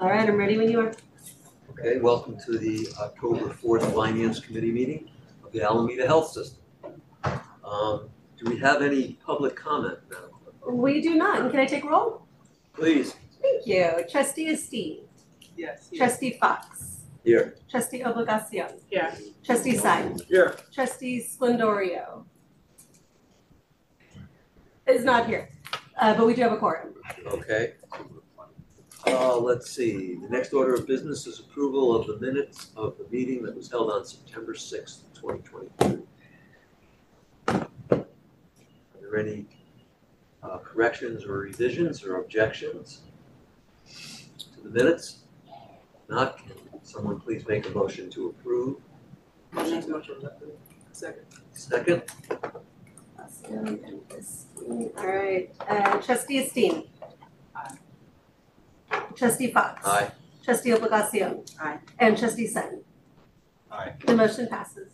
All right, I'm ready when you are. Okay, welcome to the October fourth Finance Committee meeting of the Alameda Health System. Um, do we have any public comment, Madam Clerk? We do not. And Can I take roll? Please, Thank you. Trustee Esteen. Yes. Trustee Fox. here. Trustee Obligacion. Yeah. Trustee Simon. Here. Trustee Splendorio. Is not here, uh, but we do have a quorum. Okay. Uh, let's see, the next order of business is approval of the minutes of the meeting that was held on September sixth, twenty twenty-two. Are there any uh, corrections or revisions or objections to the minutes? Not, can someone please make a motion to approve? Motion to Second. Second, Awesome. All right, uh, trustee Esteen. Aye. Trustee Fox. aye. Trustee Obligacion. Aye. And trustee Simon. Aye. The motion passes.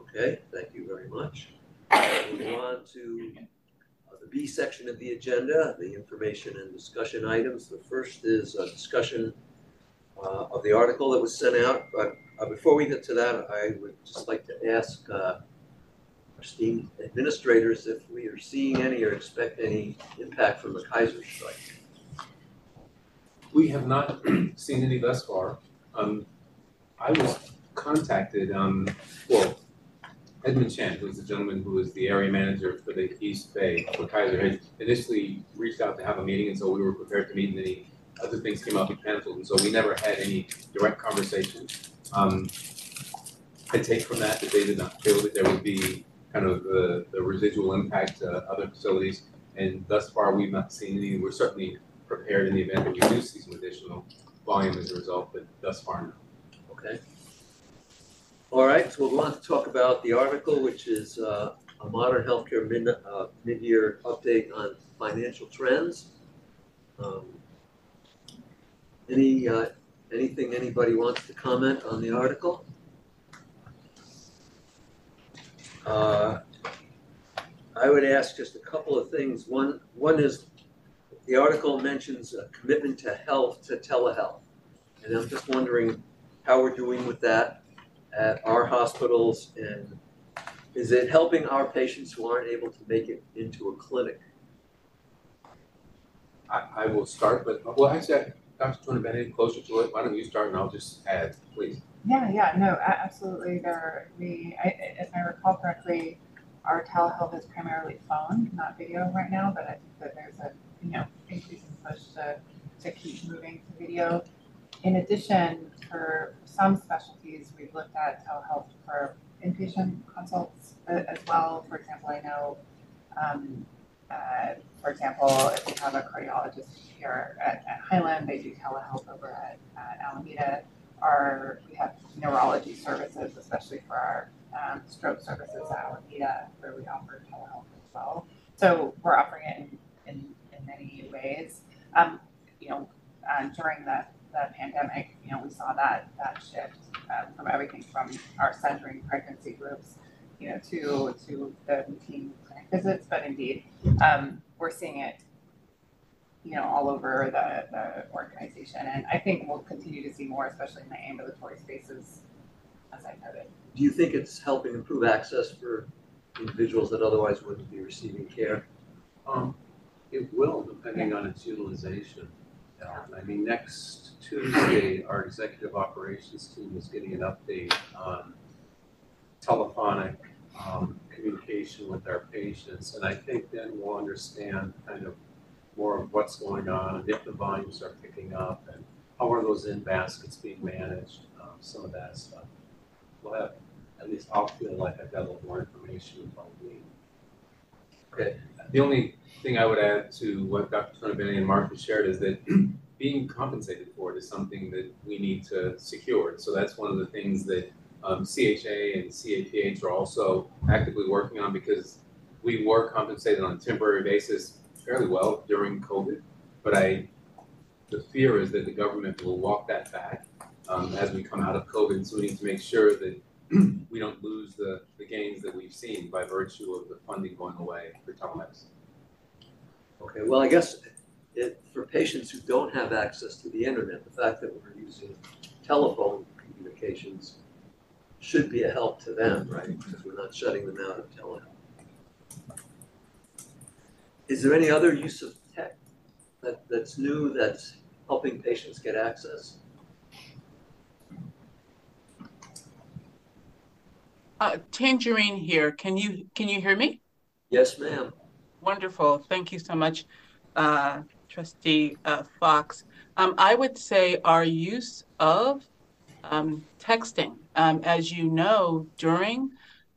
Okay, thank you very much. Moving on to uh, the B section of the agenda, the information and discussion items. The first is a discussion uh, of the article that was sent out, but uh, before we get to that, I would just like to ask uh, our esteemed administrators if we are seeing any or expect any impact from the Kaiser strike. We have not seen any thus far. Um, I was contacted, um, well, Edmund Chen, who's the gentleman who is the area manager for the East Bay for Kaiser, had initially reached out to have a meeting, and so we were prepared to meet, and then he, other things came up, and canceled, and so we never had any direct conversation. Um, I take from that that they did not feel that there would be kind of the, the residual impact to other facilities, and thus far, we've not seen any, we're certainly prepared in the event that we do see some additional volume as a result, but thus far, no. Okay. All right, so we'll want to talk about the article, which is uh, a modern healthcare mid, uh, mid-year update on financial trends. Um, Any, uh, anything anybody wants to comment on the article? Uh, I would ask just a couple of things. One, one is, the article mentions a commitment to health, to telehealth. And I'm just wondering how we're doing with that at our hospitals and is it helping our patients who aren't able to make it into a clinic? I, I will start, but, well, actually, I- Dr. Tony Bennett, closer to it, why don't you start and I'll just add, please. Yeah, yeah, no, absolutely. There, we, I, I- if I recall correctly, our telehealth is primarily phone, not video right now, but I think that there's a, you know, increasing push to, to keep moving to video. In addition, for some specialties, we've looked at telehealth for inpatient consults as well. For example, I know, um, uh, for example, if we have a cardiologist here at, at Highland, they do telehealth over at, at Alameda our, we have neurology services, especially for our um, stroke services at Alameda, where we offer telehealth as well. So we're offering it in many ways. Um, you know, uh, during the, the pandemic, you know, we saw that, that shift uh, from everything from our centering pregnancy groups, you know, to, to the routine clinic visits, but indeed, um, we're seeing it you know, all over the, the organization. And I think we'll continue to see more, especially in the ambulatory spaces, as I noted. Do you think it's helping improve access for individuals that otherwise wouldn't be receiving care? Um, it will, depending on its utilization. Um, I mean, next Tuesday, our executive operations team is getting an update on telephonic, um, communication with our patients. And I think then we'll understand kind of more of what's going on, and if the volumes are picking up, and how are those in baskets being managed, um, some of that stuff. We'll have, at least I'll feel like I've got a little more information about me. The only thing I would add to what Dr. Bennett and Mark shared is that being compensated for it is something that we need to secure. So that's one of the things that um, CHA and CAPH are also actively working on because we were compensated on a temporary basis fairly well during COVID. But I, the fear is that the government will walk that back um, as we come out of COVID. So we need to make sure that we don't lose the, the gains that we've seen by virtue of the funding going away for telemedicine. Okay, well, I guess it, for patients who don't have access to the internet, the fact that we're using telephone communications should be a help to them, right? Because we're not shutting them out of telehealth. Is there any other use of tech that, that's new, that's helping patients get access? Uh, Tangerine here. Can you can you hear me? Yes, ma'am. Wonderful. Thank you so much, uh, Trustee uh, Fox. Um, I would say our use of um, texting. Um, as you know, during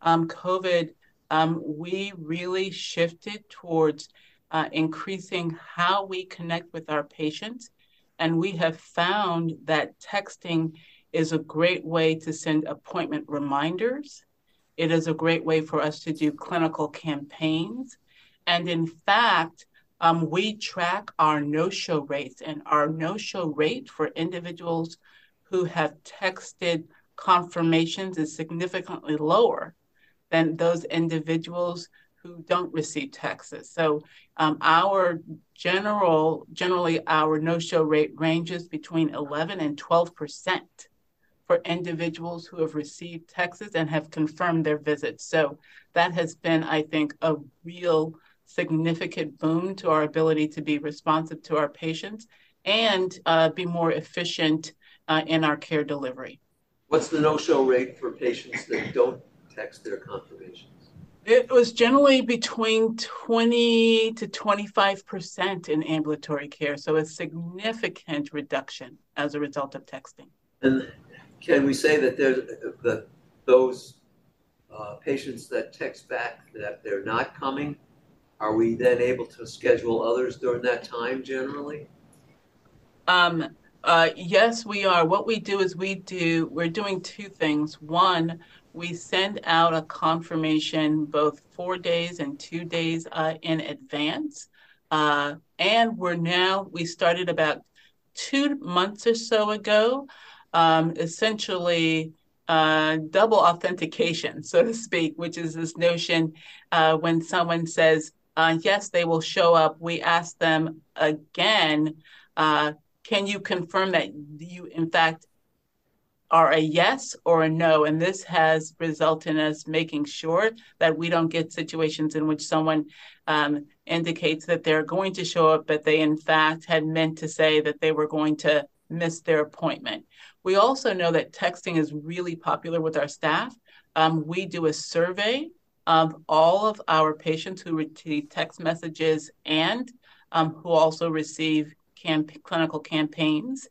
um, COVID, um, we really shifted towards uh, increasing how we connect with our patients. And we have found that texting is a great way to send appointment reminders. It is a great way for us to do clinical campaigns. And in fact, um, we track our no show rates, and our no show rate for individuals who have texted confirmations is significantly lower than those individuals who don't receive texts. So um, our general, generally our no-show rate ranges between 11 and 12 percent for individuals who have received texts and have confirmed their visits. So that has been, I think, a real significant boon to our ability to be responsive to our patients and uh, be more efficient uh, in our care delivery. What's the no-show rate for patients that don't text their confirmations? It was generally between 20 to 25% in ambulatory care, so a significant reduction as a result of texting. And can we say that there's, that those uh, patients that text back that they're not coming, are we then able to schedule others during that time generally? Um, uh, yes, we are. What we do is we do, we're doing two things. One, we send out a confirmation both four days and two days uh, in advance. Uh, and we're now, we started about two months or so ago, um, essentially uh, double authentication, so to speak, which is this notion uh, when someone says, uh, yes, they will show up, we ask them again, uh, can you confirm that you, in fact, are a yes or a no. And this has resulted in us making sure that we don't get situations in which someone um, indicates that they're going to show up, but they in fact had meant to say that they were going to miss their appointment. We also know that texting is really popular with our staff. Um, we do a survey of all of our patients who receive text messages and um, who also receive camp- clinical campaigns.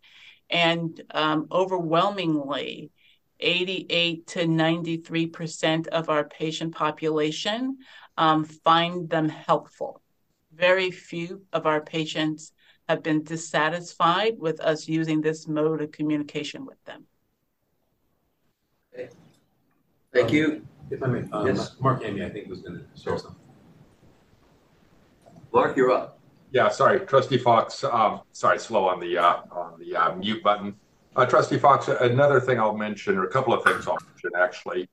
And um, overwhelmingly, 88 to 93% of our patient population um, find them helpful. Very few of our patients have been dissatisfied with us using this mode of communication with them. Okay. Thank you. If I may, um, Yes. Mark Amy, I think was gonna share something. Mark, you're up. Yeah, sorry, trustee Fox, um, sorry, slow on the, uh, on the, uh, mute button. Uh, trustee Fox, another thing I'll mention, or a couple of things I'll mention, actually.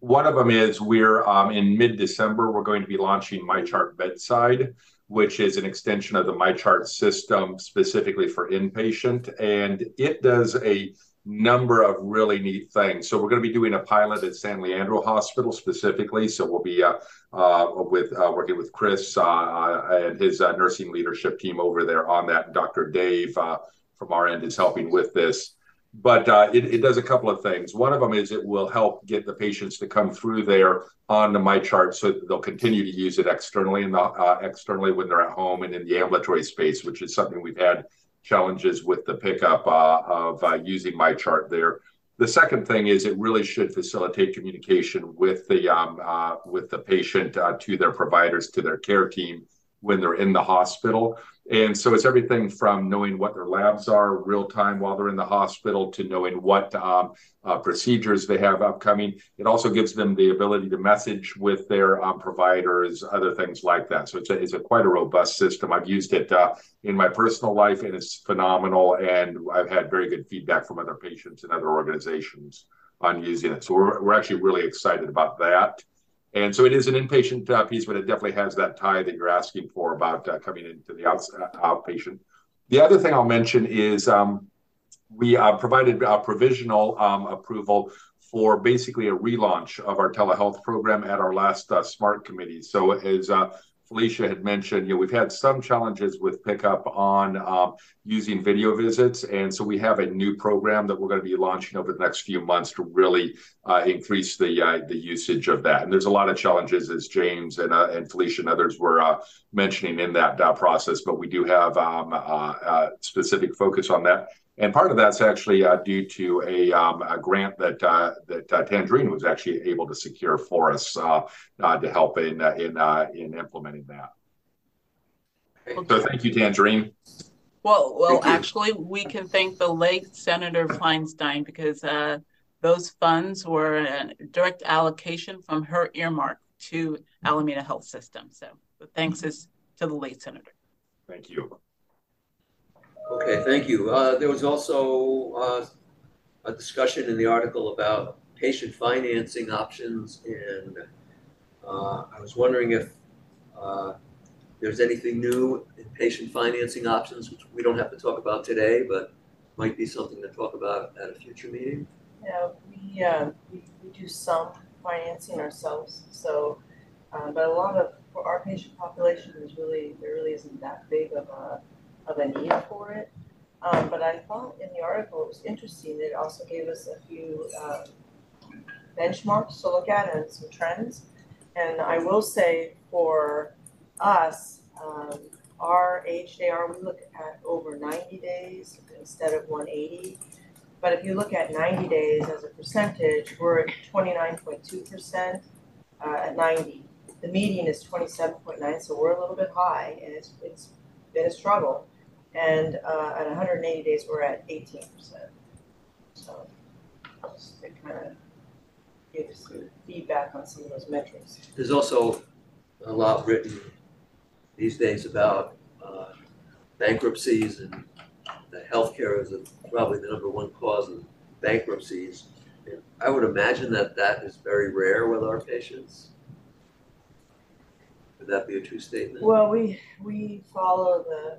One of them is we're, um, in mid-December, we're going to be launching MyChart Bedside, which is an extension of the MyChart system specifically for inpatient, and it does a number of really neat things. So we're going to be doing a pilot at San Leandro Hospital specifically. So we'll be uh, uh, with uh, working with Chris uh, and his uh, nursing leadership team over there on that. Dr. Dave uh, from our end is helping with this. But it, it does a couple of things. One of them is it will help get the patients to come through there on the MyChart so they'll continue to use it externally and externally when they're at home and in the ambulatory space, which is something we've had challenges with the pickup uh, of uh, using MyChart there. The second thing is it really should facilitate communication with the um, uh, with the patient uh, to their providers to their care team when they're in the hospital. And so it's everything from knowing what their labs are real time while they're in the hospital to knowing what um, uh, procedures they have upcoming. It also gives them the ability to message with their um, providers, other things like that. So it's a, it's a quite a robust system. I've used it uh, in my personal life and it's phenomenal. And I've had very good feedback from other patients and other organizations on using it. So we're, we're actually really excited about that. And so it is an inpatient uh, piece, but it definitely has that tie that you're asking for about uh, coming into the uh, outpatient. The other thing I'll mention is um, we uh, provided uh, provisional um, approval for basically a relaunch of our telehealth program at our last uh, SMART committee. So as uh, Felicia had mentioned, you know, we've had some challenges with pickup on um, using video visits, and so we have a new program that we're going to be launching over the next few months to really uh, increase the uh, the usage of that. And there's a lot of challenges, as James and uh, and Felicia and others were uh, mentioning in that uh, process, but we do have um, uh, specific focus on that. And part of that's actually uh, due to a, um, a grant that uh, that uh, Tangerine was actually able to secure for us uh, uh, to help in uh, in in implementing that. So thank you, Tangerine. Well, well, Thank you. actually, we can thank the late Senator Feinstein because uh, those funds were a direct allocation from her earmark to Alameda Health System. So the thanks is to the late senator. Thank you. Okay, thank you. Uh, there was also, uh, a discussion in the article about patient financing options and, uh, I was wondering if, uh, there's anything new in patient financing options, which we don't have to talk about today, but might be something to talk about at a future meeting. Yeah, we, uh, we, we do some financing ourselves, so, uh, but a lot of, for our patient population, there's really, there really isn't that big of a, of a need for it. Um, but I thought in the article, it was interesting, that it also gave us a few, um, benchmarks to look at and some trends. And I will say for us, um, our HDR, we look at over ninety days instead of one eighty. But if you look at ninety days as a percentage, we're at twenty-nine point two percent uh, at ninety. The median is twenty-seven point nine, so we're a little bit high, and it's it's been a struggle. And uh, at hundred and eighty days, we're at eighteen percent. So just to kind of give some feedback on some of those metrics. There's also a lot written these days about, uh, bankruptcies and that healthcare is probably the number one cause of bankruptcies. And I would imagine that that is very rare with our patients. Would that be a true statement? Well, we, we follow the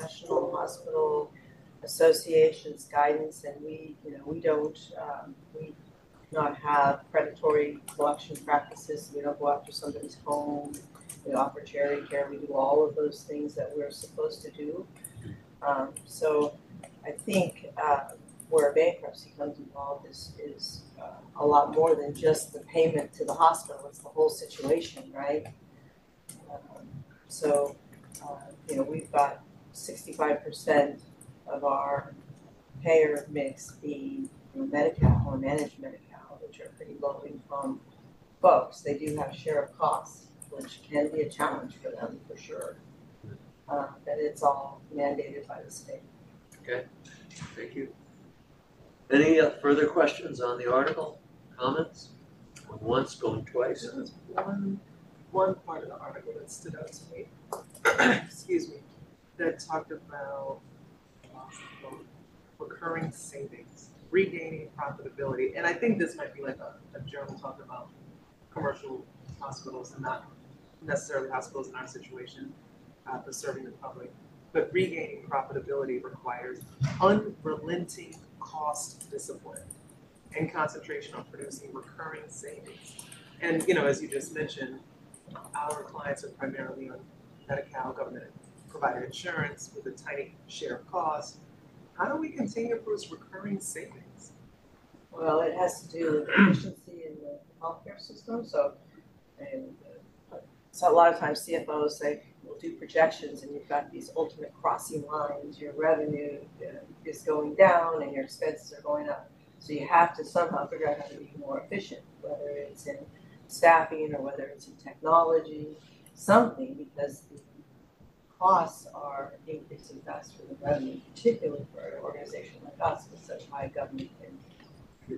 National Hospital Association's guidance and we, you know, we don't, um, we not have predatory collection practices. We don't go after somebody's home. We offer charity care. We do all of those things that we're supposed to do. Um, so I think, uh, where bankruptcy comes involved is, is, uh, a lot more than just the payment to the hospital. It's the whole situation, right? Um, So, uh, you know, we've got sixty-five percent of our payer mix being you Medi-Cal or managed Medi-Cal, which are pretty low income folks. They do have share of costs, which can be a challenge for them for sure. Uh, but it's all mandated by the state. Okay, thank you. Any uh, further questions on the article, comments? Going Once, going twice? There was one, one part of the article that stood out to me, excuse me, that talked about recurring savings, regaining profitability. And I think this might be like a, a journal talk about commercial hospitals and not necessarily hospitals in our situation, uh, for serving the public. But regaining profitability requires unrelenting cost discipline and concentration on producing recurring savings. And, you know, as you just mentioned, our clients are primarily on Medi-Cal government provided insurance with a tiny share of cost. How do we continue produce recurring savings? Well, it has to do with efficiency in the healthcare system, so, and, uh, so a lot of times CFOs say, we'll do projections and you've got these ultimate crossing lines, your revenue uh, is going down and your expenses are going up. So you have to somehow figure out how to be more efficient, whether it's in staffing or whether it's in technology, something, because the costs are increasing faster than revenue, particularly for an organization like us with such high government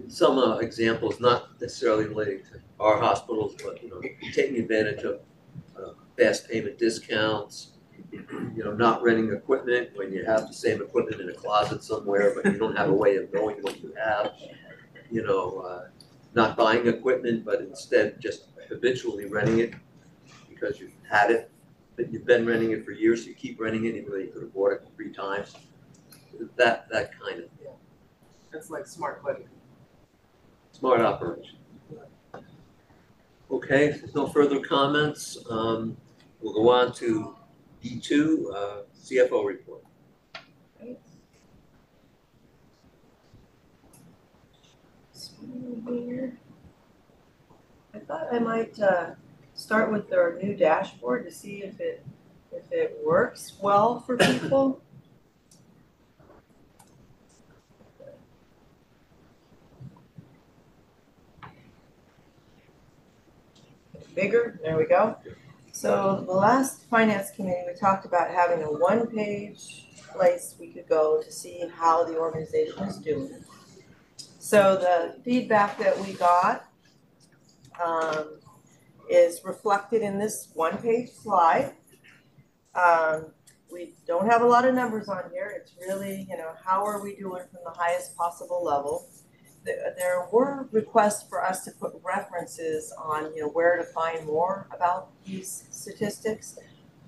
Some uh, examples, not necessarily related to our hospitals, but, you know, taking advantage of uh, fast payment discounts, you know, not renting equipment when you have the same equipment in a closet somewhere, but you don't have a way of knowing what you have. You know, uh, not buying equipment, but instead just habitually renting it because you've had it, that you've been renting it for years, so you keep renting it, even though you could have bought it three times. That, that kind of yeah. It's like smart budgeting. smart operation. Okay, if there's no further comments, um, we'll go on to D two, uh, CFO report. I thought I might uh start with our new dashboard to see if it if it works well for people. Bigger, there we go. So the last finance committee, we talked about having a one-page place we could go to see how the organization is doing. So the feedback that we got um, is reflected in this one-page slide. Um, we don't have a lot of numbers on here. It's really, you know, how are we doing from the highest possible level? There, were requests for us to put references on, you know, where to find more about these statistics.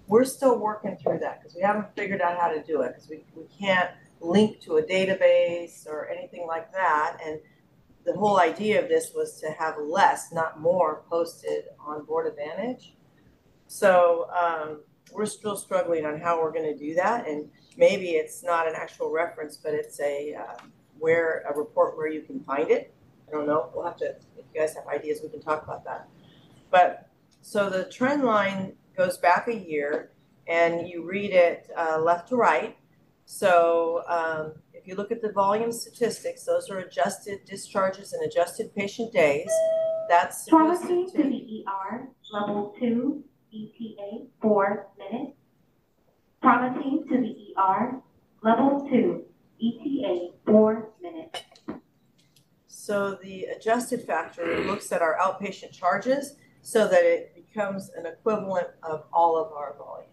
We're still working through that because we haven't figured out how to do it because we, we can't link to a database or anything like that. And the whole idea of this was to have less, not more, posted on Board Advantage. So um, we're still struggling on how we're going to do that, and maybe it's not an actual reference, but it's a uh, where a report where you can find it. I don't know. We'll have to. If you guys have ideas, we can talk about that. But so the trend line goes back a year, and you read it uh, left to right. So um, if you look at the volume statistics, those are adjusted discharges and adjusted patient days. That's supposed to the ER, level two, ETA, four minutes. Pharmacy to the ER, level two, ETA, four minutes. So the adjusted factor looks at our outpatient charges so that it becomes an equivalent of all of our volume.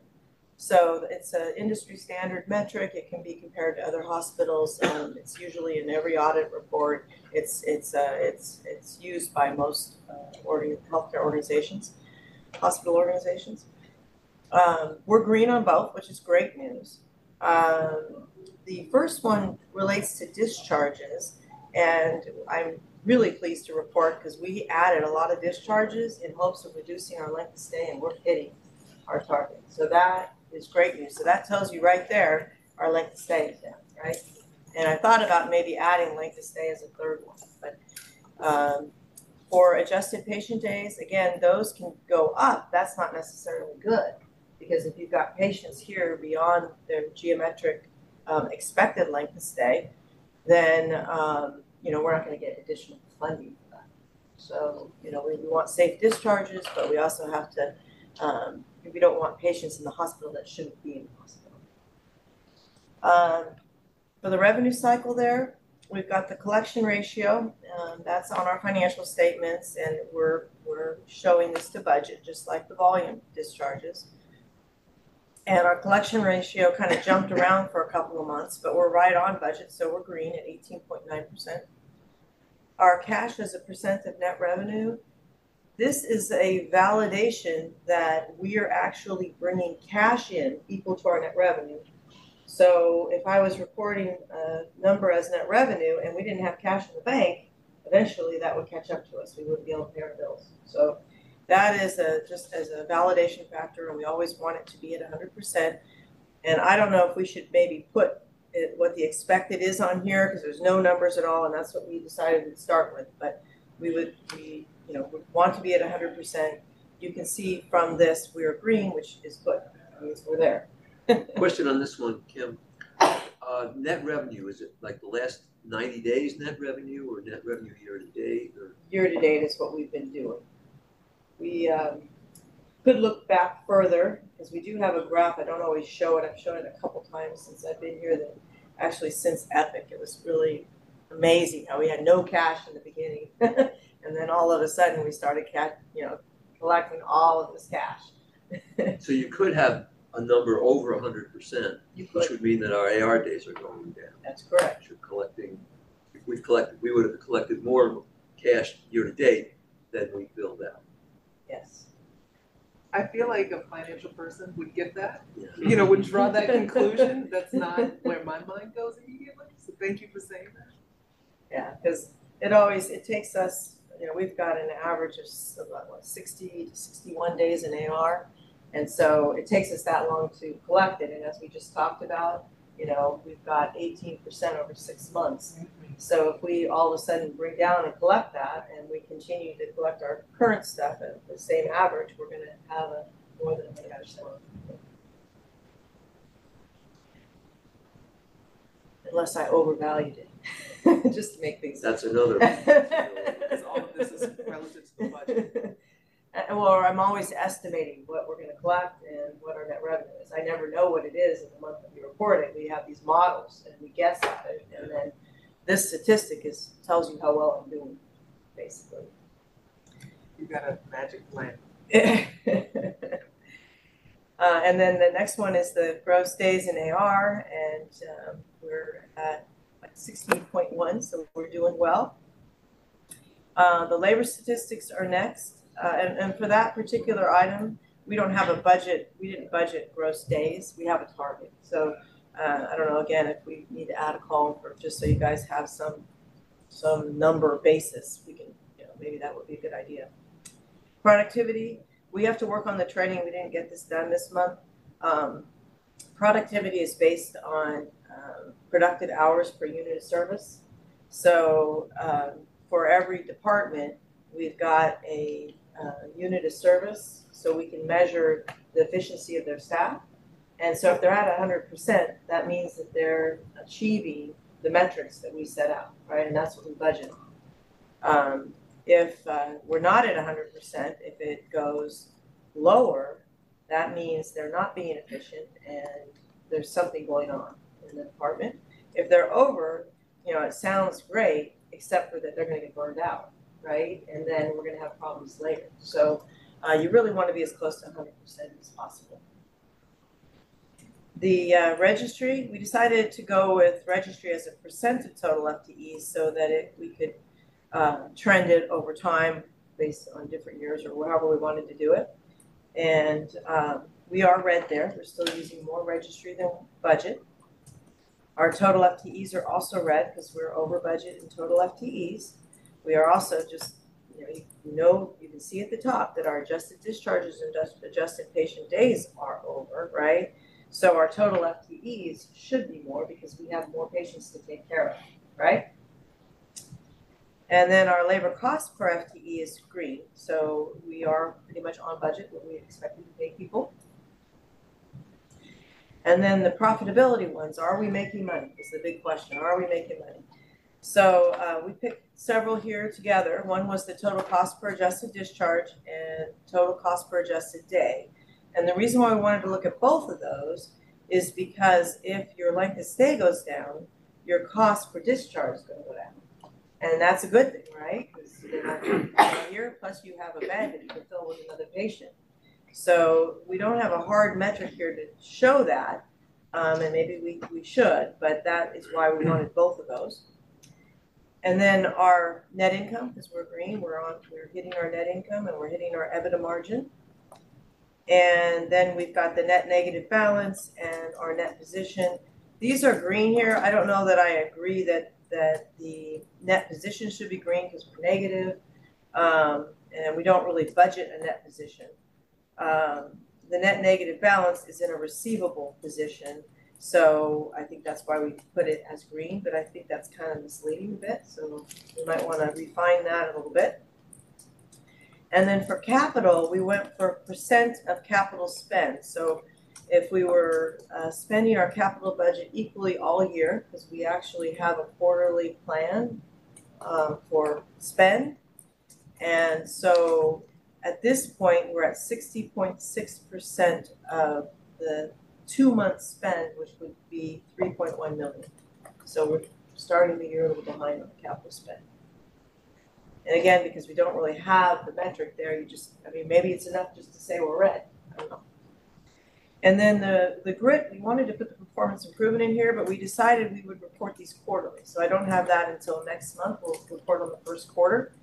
So it's an industry standard metric. It can be compared to other hospitals. Um, it's usually in every audit report. It's it's uh, it's it's used by most uh, organ, healthcare organizations, hospital organizations. Um, we're green on both, which is great news. Um, the first one relates to discharges. And I'm really pleased to report because we added a lot of discharges in hopes of reducing our length of stay and we're hitting our target. So that is great news. So that tells you right there, our length of stay is down, right? And I thought about maybe adding length of stay as a third one, but um, for adjusted patient days, again, those can go up. That's not necessarily good because if you've got patients here beyond their geometric um, expected length of stay, then um, you know, we're not gonna get additional funding for that. So, you know, we, we want safe discharges, but we also have to, um, we don't want patients in the hospital that shouldn't be in the hospital. Um, for the revenue cycle there, we've got the collection ratio, um, that's on our financial statements, and we're, we're showing this to budget, just like the volume discharges. And our collection ratio kind of jumped around for a couple of months, but we're right on budget, so we're green at eighteen point nine percent. Our cash as a percent of net revenue, this is a validation that we are actually bringing cash in equal to our net revenue. So if I was reporting a number as net revenue and we didn't have cash in the bank, eventually that would catch up to us. We wouldn't be able to pay our bills. So that is a, just as a validation factor, and we always want it to be at hundred percent. And I don't know if we should maybe put it, what the expected is on here, because there's no numbers at all, and that's what we decided to start with, but we would, we, you know, want to be at hundred percent. You can see from this, we're green, which is good, means we're there. Question on this one, Kim. Uh, net revenue, is it like the last ninety days net revenue or net revenue year to date or? Year to date is what we've been doing. We, um, could look back further, because we do have a graph, I don't always show it, I've shown it a couple times since I've been here, that actually since Epic, it was really amazing how we had no cash in the beginning. And then all of a sudden, we started cat, you know, collecting all of this cash. So you could have a number over hundred percent, You which could, would mean that our AR days are going down. that's correct. You're collecting, if we've collected, we would have collected more cash year-to-date than we billed out. Yes. I feel like a financial person would get that, Yeah. you know, would draw that conclusion. That's not where my mind goes immediately. So thank you for saying that. Yeah, because it always, it takes us, you know, we've got an average of about uh, what, sixty to sixty-one days in AR. And so it takes us that long to collect it, and as we just talked about, you know, we've got eighteen percent over six months. Mm-hmm. So if we all of a sudden bring down and collect that, and we continue to collect our current stuff at the same average, we're gonna have a more than a percent. Unless I overvalued it, just to make things. That's another. Because all of this is relative to the budget. Well, I'm always estimating what we're gonna collect and what our net revenue is. I never know what it is in the month that we report it. We have these models and we guess at it. And then this statistic is, tells you how well I'm doing, basically. You got a magic plan. Uh, and then the next one is the gross days in AR, and um, we're at like sixteen point one, so we're doing well. Uh, the labor statistics are next, uh, and, and for that particular item, we don't have a budget, we didn't budget gross days, we have a target. So, uh, I don't know, again, if we need to add a column for, just so you guys have some, some number basis, we can, you know, maybe that would be a good idea. Productivity, we have to work on the training, we didn't get this done this month. Um, productivity is based on, um, productive hours per unit of service. So, um, for every department, we've got a, uh, unit of service, so we can measure the efficiency of their staff. And so if they're at hundred percent, that means that they're achieving the metrics that we set out, right, and that's what we budget. Um, if, uh, we're not at hundred percent, if it goes lower, that means they're not being efficient and there's something going on in the department. If they're over, you know, it sounds great, except for that they're gonna get burned out, right? And then we're gonna have problems later. So, uh, you really wanna be as close to hundred percent as possible. The, uh, registry, we decided to go with registry as a percent of total FTEs so that it, we could, uh, trend it over time based on different years or however we wanted to do it. And um, we are red there. We're still using more registry than budget. Our total FTEs are also red because we're over budget in total FTEs. We are also just, you know, you know, you can see at the top that our adjusted discharges and adjusted patient days are over, right? So our total FTEs should be more because we have more patients to take care of, right? And then our labor cost per FTE is green, so we are pretty much on budget, what we expected to pay people. And then the profitability ones, are we making money, is the big question, are we making money? So, uh, we picked several here together, one was the total cost per adjusted discharge and total cost per adjusted day. And the reason why we wanted to look at both of those is because if your length of stay goes down, your cost per discharge is gonna go down. And that's a good thing, right? Because not here, plus you have a bed that you can fill with another patient. So we don't have a hard metric here to show that, um, and maybe we, we should, but that is why we wanted both of those. And then our net income, because we're green, we're on, we're hitting our net income and we're hitting our EBITDA margin. And then we've got the net negative balance and our net position. These are green here. I don't know that I agree that that the net position should be green because we're negative. Um, and we don't really budget a net position. Um, the net negative balance is in a receivable position. So I think that's why we put it as green, but I think that's kind of misleading a bit. So we might want to refine that a little bit. And then for capital, we went for percent of capital spend. So if we were uh, spending our capital budget equally all year, because we actually have a quarterly plan um, for spend. And so at this point, we're at sixty point six percent of the two-month spend, which would be three point one million. So we're starting the year a little behind on the capital spend. And again, because we don't really have the metric there, you just, I mean, maybe it's enough just to say we're red, I don't know. And then the, the grit, we wanted to put the performance improvement in here, but we decided we would report these quarterly. So I don't have that until next month, we'll report on the first quarter.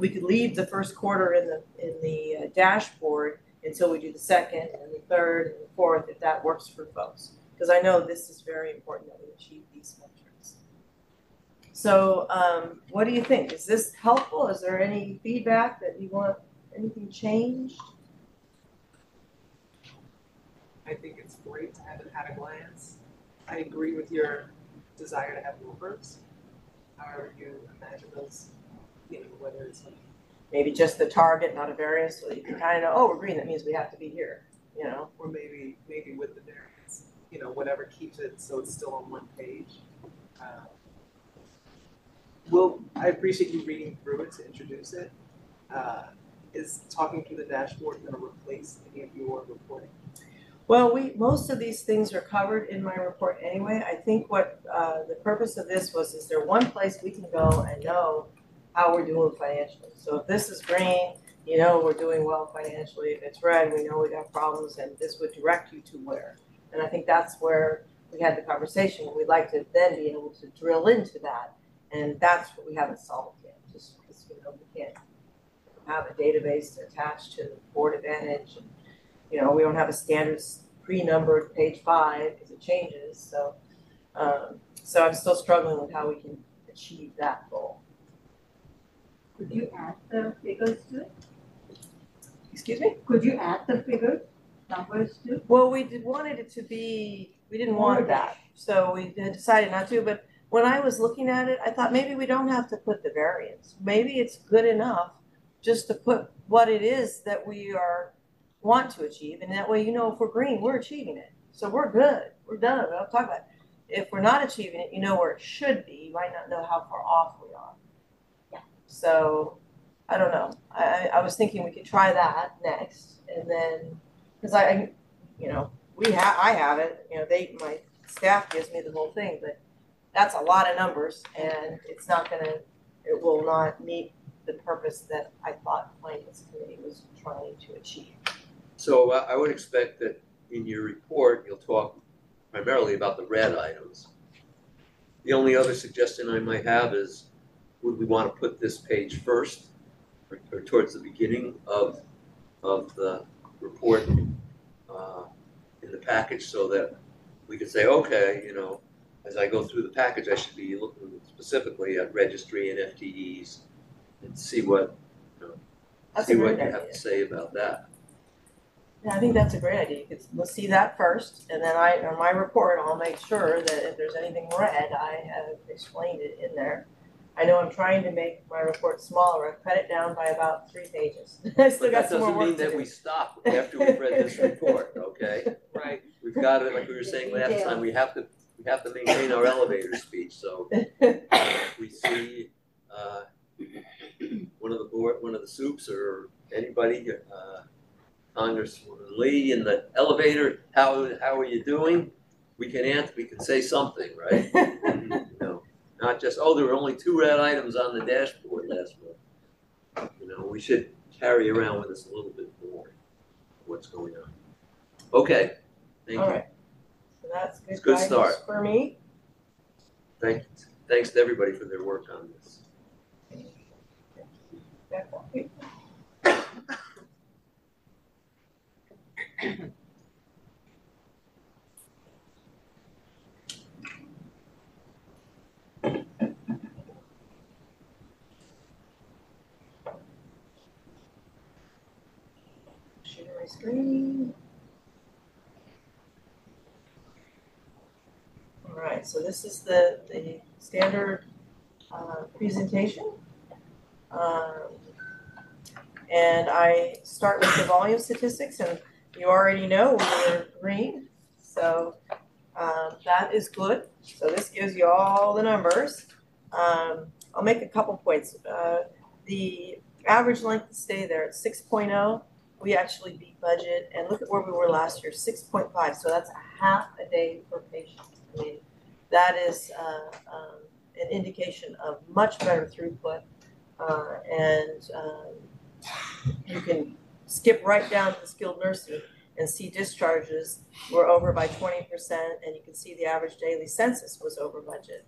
We could leave the first quarter in the, in the uh, dashboard until we do the second and the third and the fourth, if that works for folks. Because I know this is very important that we achieve these metrics. So, um, what do you think? Is this helpful? Is there any feedback that you want, anything changed? I think it's great to have it at a glance. I agree with your desire to have numbers. However, you imagine those, you know, whether it's like Maybe just the target, not a variance, so you can kind of know, oh, we're green, that means we have to be here, you know? or maybe, maybe with the variance, you know, whatever keeps it so it's still on one page. Uh, Well, I appreciate you reading through it to introduce it. Uh, Is talking through the dashboard gonna replace any of your reporting? Well, we, most of these things are covered in my report anyway. I think what, uh, the purpose of this was, is there one place we can go and know how we're doing financially? So if this is green, you know we're doing well financially. If it's red, we know we got problems and this would direct you to where. And I think that's where we had the conversation. We'd like to then be able to drill into that. And that's what we haven't solved yet, just because, you know, we can't have a database attached to the Board Advantage. and, You know, we don't have a standard pre-numbered page five because it changes, so. Um, so I'm still struggling with how we can achieve that goal. Could you add the figures to it? Excuse me? Could you add the figures, numbers to? It? Well, we did, wanted it to be, we didn't want that, so we had decided not to, but when I was looking at it, I thought maybe we don't have to put the variance. Maybe it's good enough just to put what it is that we are, want to achieve, and that way you know if we're green, we're achieving it. So we're good, we're done, we don't talk about it. If we're not achieving it, you know where it should be, you might not know how far off we are. So, I don't know, I, I, was thinking we could try that next, and then, cause I, you know, we have, I have it, you know, they, my staff gives me the whole thing, but that's a lot of numbers and it's not gonna, it will not meet the purpose that I thought finance committee was trying to achieve. So I I would expect that in your report, you'll talk primarily about the red items. The only other suggestion I might have is, would we want to put this page first or- or towards the beginning of, of the report uh, in the package so that we could say, okay, you know, as I go through the package, I should be looking specifically at registry and FTEs and see what, That's a see what great you have idea. to say about that. Yeah, I think that's a great idea, because we'll see that first, and then I, on my report, I'll make sure that if there's anything red, I have explained it in there. I know I'm trying to make my report smaller, I've cut it down by about three pages. I still But got that some more doesn't mean work to that do. we stop after we've read this report, okay? Right. We've got to, like we were saying last time, we have to, we have to maintain our elevator speech, so if we see, uh, one of the board, one of the soups or anybody, uh, Congresswoman Lee in the elevator, how, how are you doing? We can answer, we can say something, right? You know, not just, oh, there were only two red items on the dashboard last month. You know, we should carry around with us a little bit more what's going on. Okay, thank you. Alright, so that's It's good a good guidance start. for me. Thank, thanks to everybody for their work on this. Share my screen. Alright, so this is the, the standard, uh, presentation. Um, and I start with the volume statistics, and you already know we're green, so, um, that is good. So this gives you all the numbers. Um, I'll make a couple points. Uh, the average length of stay there at six oh we actually beat budget and look at where we were last year, six point five, so that's a half a day per patient. I mean, that is uh um an indication of much better throughput. Uh and um you can skip right down to the skilled nursing and see discharges were over by twenty percent and you can see the average daily census was over budget.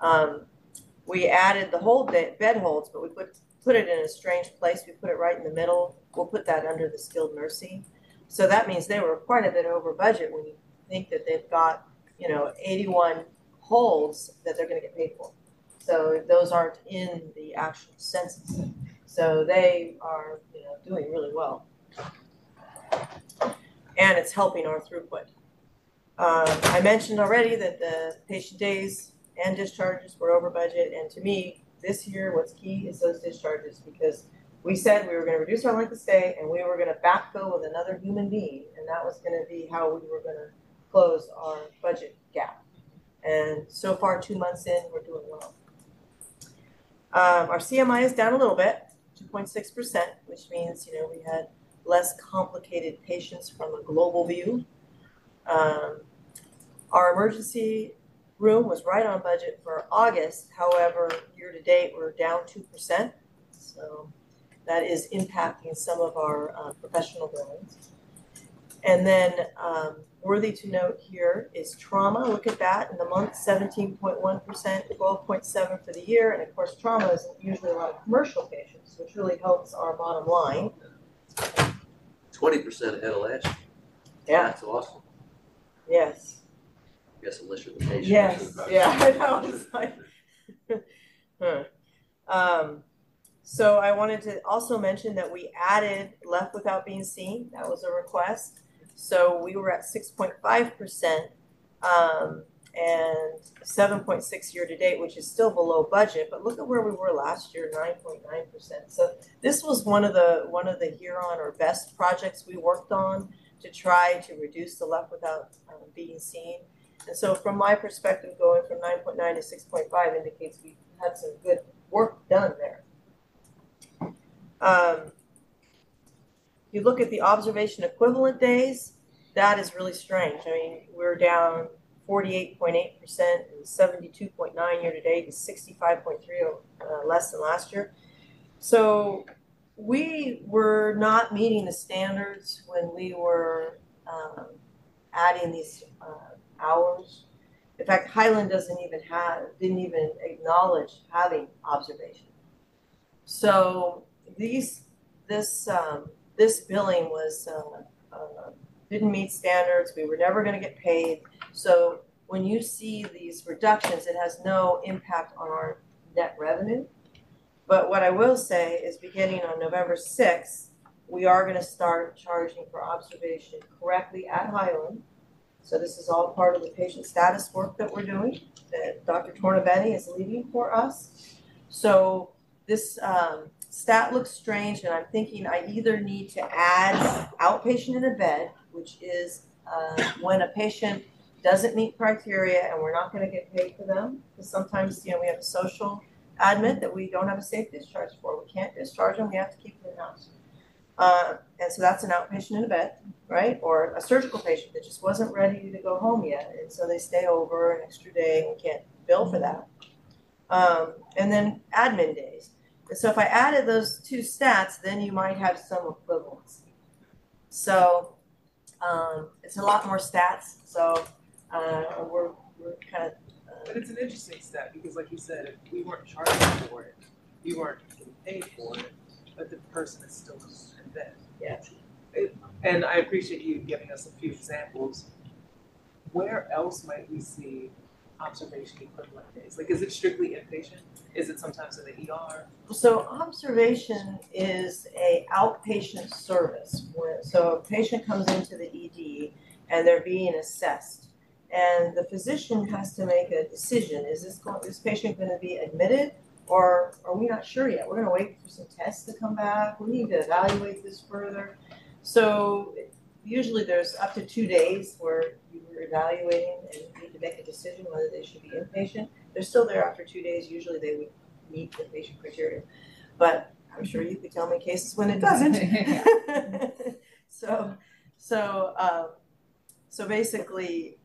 Um we added the whole day bed holds, but we put put it in a strange place, we put it right in the middle, we'll put that under the skilled nursing. So that means they were quite a bit over budget when you think that they've got, you know, eighty-one holds that they're gonna get paid for. So those aren't in the actual census. So they are, you know, doing really well. And it's helping our throughput. Um, I mentioned already that the patient days and discharges were over budget, and to me, this year, what's key is those discharges, because we said we were gonna reduce our length of stay, and we were gonna backfill with another human being, and that was gonna be how we were gonna close our budget gap. And so far, two months in, we're doing well. Um, our CMI is down a little bit, two point six percent, which means, you know, we had less complicated patients from a global view. Um, our emergency room was right on budget for August, however, year-to-date, we're down two percent. So that is impacting some of our uh, professional billings. And then um, worthy to note here is trauma, look at that, in the month seventeen point one percent, twelve point seven for the year, and of course, trauma is usually a lot of commercial patients, which really helps our bottom line. Twenty percent ahead of last year. Yeah. That's awesome. Yes. Guess unless you're the patient. Yes, yeah, I know, it's like, huh. Um, so I wanted to also mention that we added left without being seen, that was a request. So we were at six point five percent, um, and seven point six year to date, which is still below budget, but look at where we were last year, nine point nine percent. So this was one of the, one of the Huron or best projects we worked on to try to reduce the left without um, being seen. And so from my perspective, going from nine point nine to six point five indicates we've had some good work done there. Um, you look at the observation equivalent days, that is really strange. I mean, we're down forty-eight point eight percent and seventy-two point nine year to date and sixty-five point three uh, less than last year. So we were not meeting the standards when we were um, adding these hours. In fact, Highland doesn't even have, didn't even acknowledge having observation. So these, this, um, this billing was, uh, uh, didn't meet standards, we were never gonna get paid. So when you see these reductions, it has no impact on our net revenue. But what I will say is beginning on November sixth, we are gonna start charging for observation correctly at Highland. So this is all part of the patient status work that we're doing, that Dr. Tornabene is leading for us. So this um stat looks strange and I'm thinking I either need to add outpatient in a bed, which is uh when a patient doesn't meet criteria and we're not gonna get paid for them. Because sometimes, you know, we have a social admit that we don't have a safe discharge for, we can't discharge them, we have to keep them in-house. Uh, and so that's an outpatient in a bed, right? Or a surgical patient that just wasn't ready to go home yet, and so they stay over an extra day and we can't bill for that. Um, and then admin days. So if I added those two stats, then you might have some equivalence. So, um, it's a lot more stats, so, uh, we're, we're kind of, But it's an interesting stat, because like you said, if we weren't charging for it, you weren't getting paid for it, but the person is still Yeah. It- And I appreciate you giving us a few examples. Where else might we see observation equivalent days? Like, is it strictly inpatient? Is it sometimes in the ER? So observation is a outpatient service, so a patient comes into the ED and they're being assessed. And the physician has to make a decision, is this going, this patient gonna be admitted? Or are we not sure yet, we're gonna wait for some tests to come back, we need to evaluate this further. So usually there's up to two days where you're evaluating and you need to make a decision whether they should be inpatient. They're still there after two days, usually they would meet the patient criteria. But I'm sure you could tell me cases when it doesn't. So, so, um, so basically,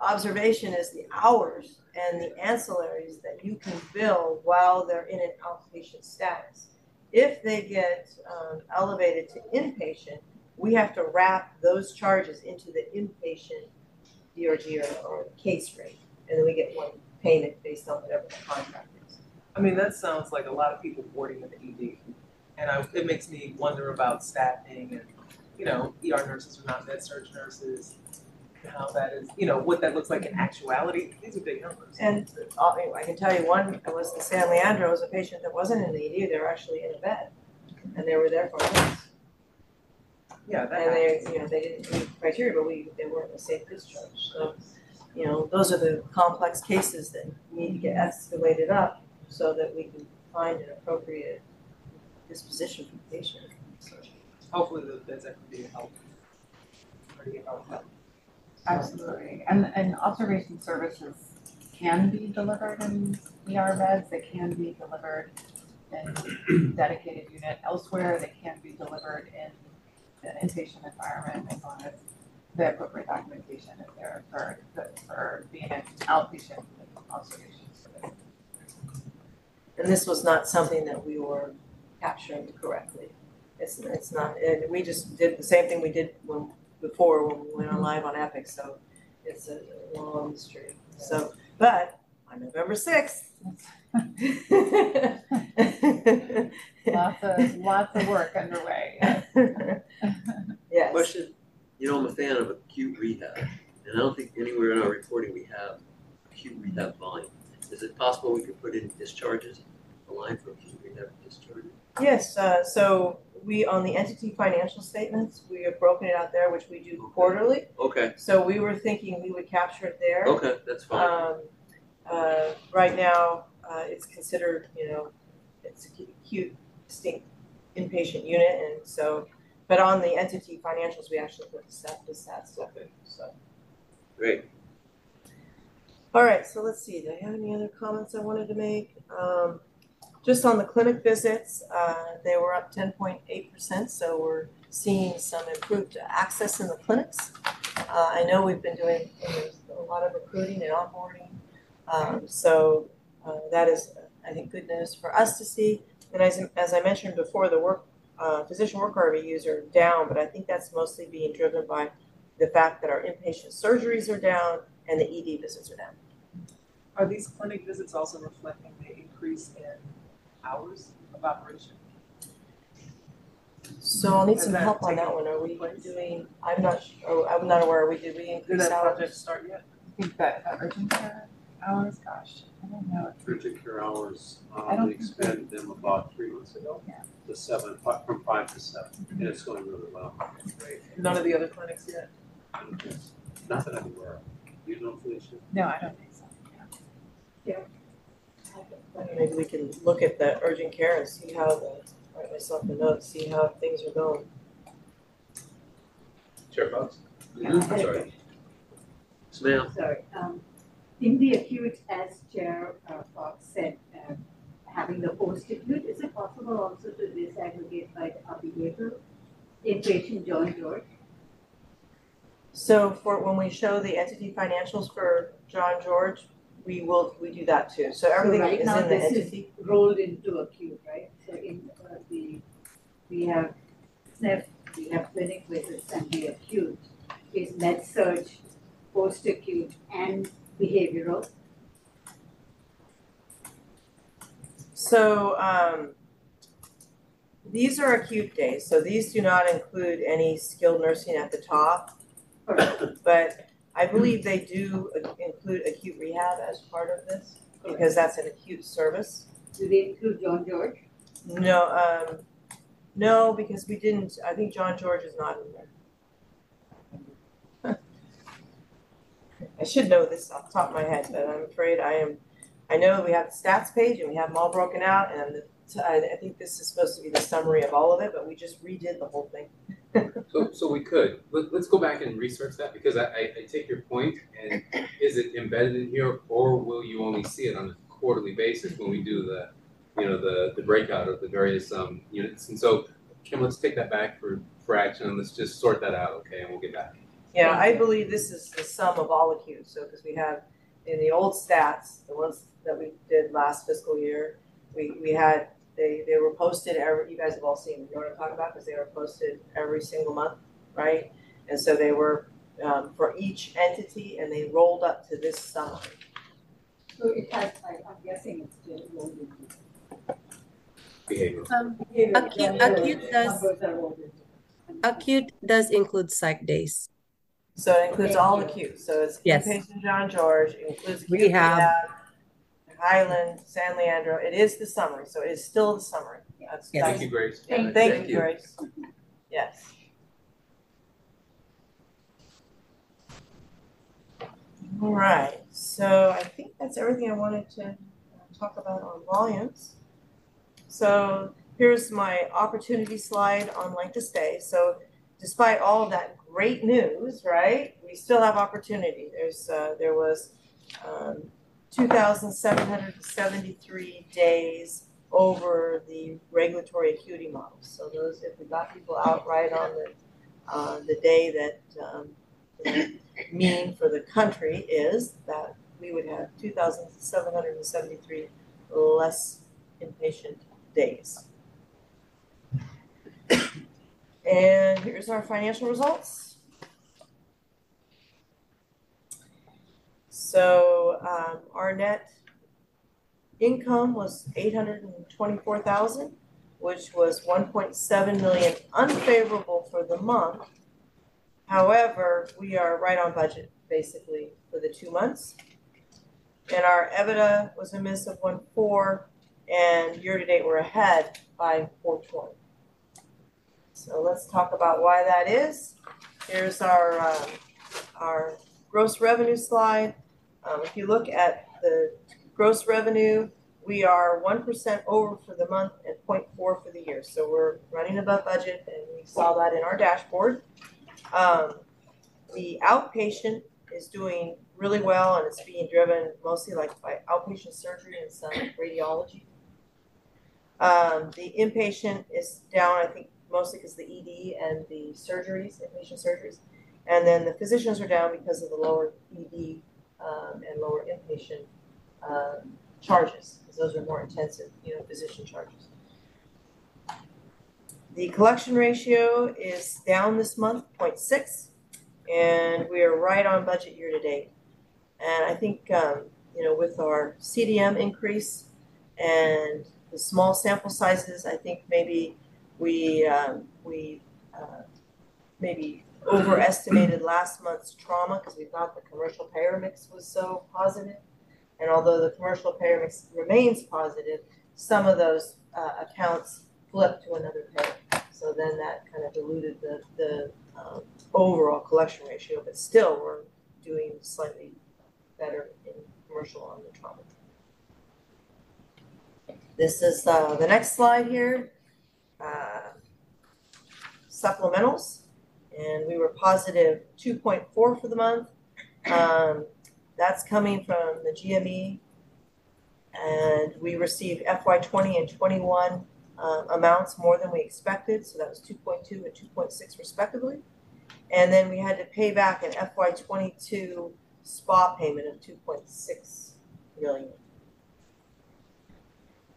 observation is the hours and the ancillaries that you can bill while they're in an outpatient status. If they get, um, elevated to inpatient, we have to wrap those charges into the inpatient DRG or, or case rate. And then we get one payment based on whatever the contract is. I mean, that sounds like a lot of people boarding in the ED. And I, it makes me wonder about staffing and, you know, ER nurses are not med surg nurses. How that is, you know, what that looks like in actuality, these are big numbers. And uh, I can tell you one, it was in San Leandro, it was a patient that wasn't in the ED, they were actually in a bed. And they were there for months. Yeah, that And they, happens. you know, they didn't meet criteria, but we, they weren't a safe discharge, so, you know, those are the complex cases that need to get escalated up so that we can find an appropriate disposition for the patient, so. Hopefully the beds that could be help. Already help. Absolutely, and, and observation services can be delivered in ER beds, they can be delivered in dedicated unit elsewhere, they can be delivered in the inpatient environment as long as the appropriate documentation is there for, for being an outpatient observation service. And this was not something that we were capturing correctly. It's, it's not, and we just did the same thing we did when, before, when we went on live on Epic, so it's a long history. So, but on November sixth. Lots of, lots of work underway, yes. Yes. Question, you know, I'm a fan of acute rehab, and I don't think anywhere in our reporting we have acute rehab volume. Is it possible we could put in discharges, a line for acute rehab discharges? Yes, uh, so we, on the entity financial statements, we have broken it out there, which we do quarterly. Okay, So we were thinking we would capture it there. okay, that's fine. Um, uh, right now, uh, it's considered, you know, it's a acute distinct inpatient unit, and so, but on the entity financials, we actually put the stat, the stat stuff in, so. Great. All right, so let's see, do I have any other comments I wanted to make? Um, just on the clinic visits, uh, they were up ten point eight percent, so we're seeing some improved access in the clinics. Uh, I know we've been doing, a lot of recruiting and onboarding, um, so, uh, that is, I think, good news for us to see. And as, as I mentioned before, the work, uh, physician work RVUs are down, but I think that's mostly being driven by the fact that our inpatient surgeries are down and the ED visits are down. Are these clinic visits also reflecting the increase in hours of operation? So I'll need some Has that help on that one, are we place? doing, I'm not, su- oh, I'm not aware, we, did we Did increase that hours? project start yet? I think that, that urgent care hours, gosh, I don't know. if Urgent care hours, I um, don't we think expanded them about three months ago. Yeah. To seven, fi- from five to seven, and it's going really well. Great. None of the other clinics yet? Not that I'm aware of. You know, Felicia? No, I don't think so, yeah. Maybe we can look at the urgent care and see how the, write myself a note, see how things are going. Chair Fox? Mm-hmm. Sorry. Yes, ma'am. Sorry, um, in the acute, as Chair uh, Fox said, uh, having the post-acute, is it possible also to disaggregate by the behavioral inpatient John George? So for, when we show the entity financials for John George, we will, we do that too, so everything right is now in the this is- Rolled into acute, right? So in uh, the, we have SNF, we have clinic visits and the acute is med surg, post-acute and behavioral. So, um, these are acute days, so these do not include any skilled nursing at the top. But I believe they do include acute rehab as part of this, because that's an acute service. Do they include John George? No, um, no, because we didn't, I think John George is not in there. I should know this off the top of my head, but I'm afraid I am, I know we have the stats page and we have them all broken out and the- I, I think this is supposed to be the summary of all of it, but we just redid the whole thing. So, so we could, let, let's go back and research that, because I, I, I take your point, and is it embedded in here, or will you only see it on a quarterly basis when we do the, you know, the, the breakout of the various, um, units, and so, Kim, let's take that back for, for action, and let's just sort that out, okay, and we'll get back. Yeah, I believe this is the sum of all acute, so, because we have, in the old stats, the ones that we did last fiscal year, we, we had, they, they were posted every, you guys have all seen, you know what I'm talking about, because they were posted every single month, right? And so they were, um, for each entity, and they rolled up to this summary. So it has, I, I'm guessing it's still rolled into. Behavioral. Um, Acute, acute does- Numbers are rolled into. Acute does include psych days. So it includes all acute, so it's Yes. inpatient John George, it includes acute Rehab. rehab, Highland, San Leandro, it is the summary, so it is still the summary. That's, Yes. Thank that's, you, Grace. Thank thank Thank you, you. Grace. Yes. All right, so I think that's everything I wanted to uh, talk about on volumes. So here's my opportunity slide on length of stay. So despite all of that great news, right, we still have opportunity. There's, uh, there was, um, two thousand seven hundred and seventy-three days over the regulatory acuity model. So those, if we got people out right on the, uh, the day that, um, the mean for the country is, that we would have two thousand seven hundred and seventy-three less inpatient days. And here's our financial results. So, um, our net income was eight hundred and twenty-four thousand, which was one point seven million unfavorable for the month. However, we are right on budget, basically, for the two months. And our EBITDA was a miss of 1.4, and year-to-date, we're ahead by four twenty. So let's talk about why that is. Here's our, um, our gross revenue slide. Um, if you look at the gross revenue, we are one percent over for the month and 0.4 for the year. So we're running above budget and we saw that in our dashboard. Um, the outpatient is doing really well and it's being driven mostly like by outpatient surgery and some radiology. Um, the inpatient is down, I think, mostly because the ED and the surgeries, inpatient surgeries. And then the physicians are down because of the lower ED um, and lower inpatient um, charges, because those are more intensive, you know, physician charges. The collection ratio is down this month, 0.6, and we are right on budget year to date. And I think, um, you know, with our CDM increase and the small sample sizes, I think maybe we, um, we, uh, maybe overestimated last month's trauma because we thought the commercial payer mix was so positive. And although the commercial payer mix remains positive, some of those uh, accounts flipped to another payer. So then that kind of diluted the, the um, overall collection ratio, but still we're doing slightly better in commercial on the trauma. This is uh, the next slide here. Uh, supplementals and we were positive two point four for the month. Um, that's coming from the GME. And we received FY twenty and twenty-one um, amounts more than we expected, so that was two point two and two point six respectively. And then we had to pay back an FY twenty-two spa payment of two point six million.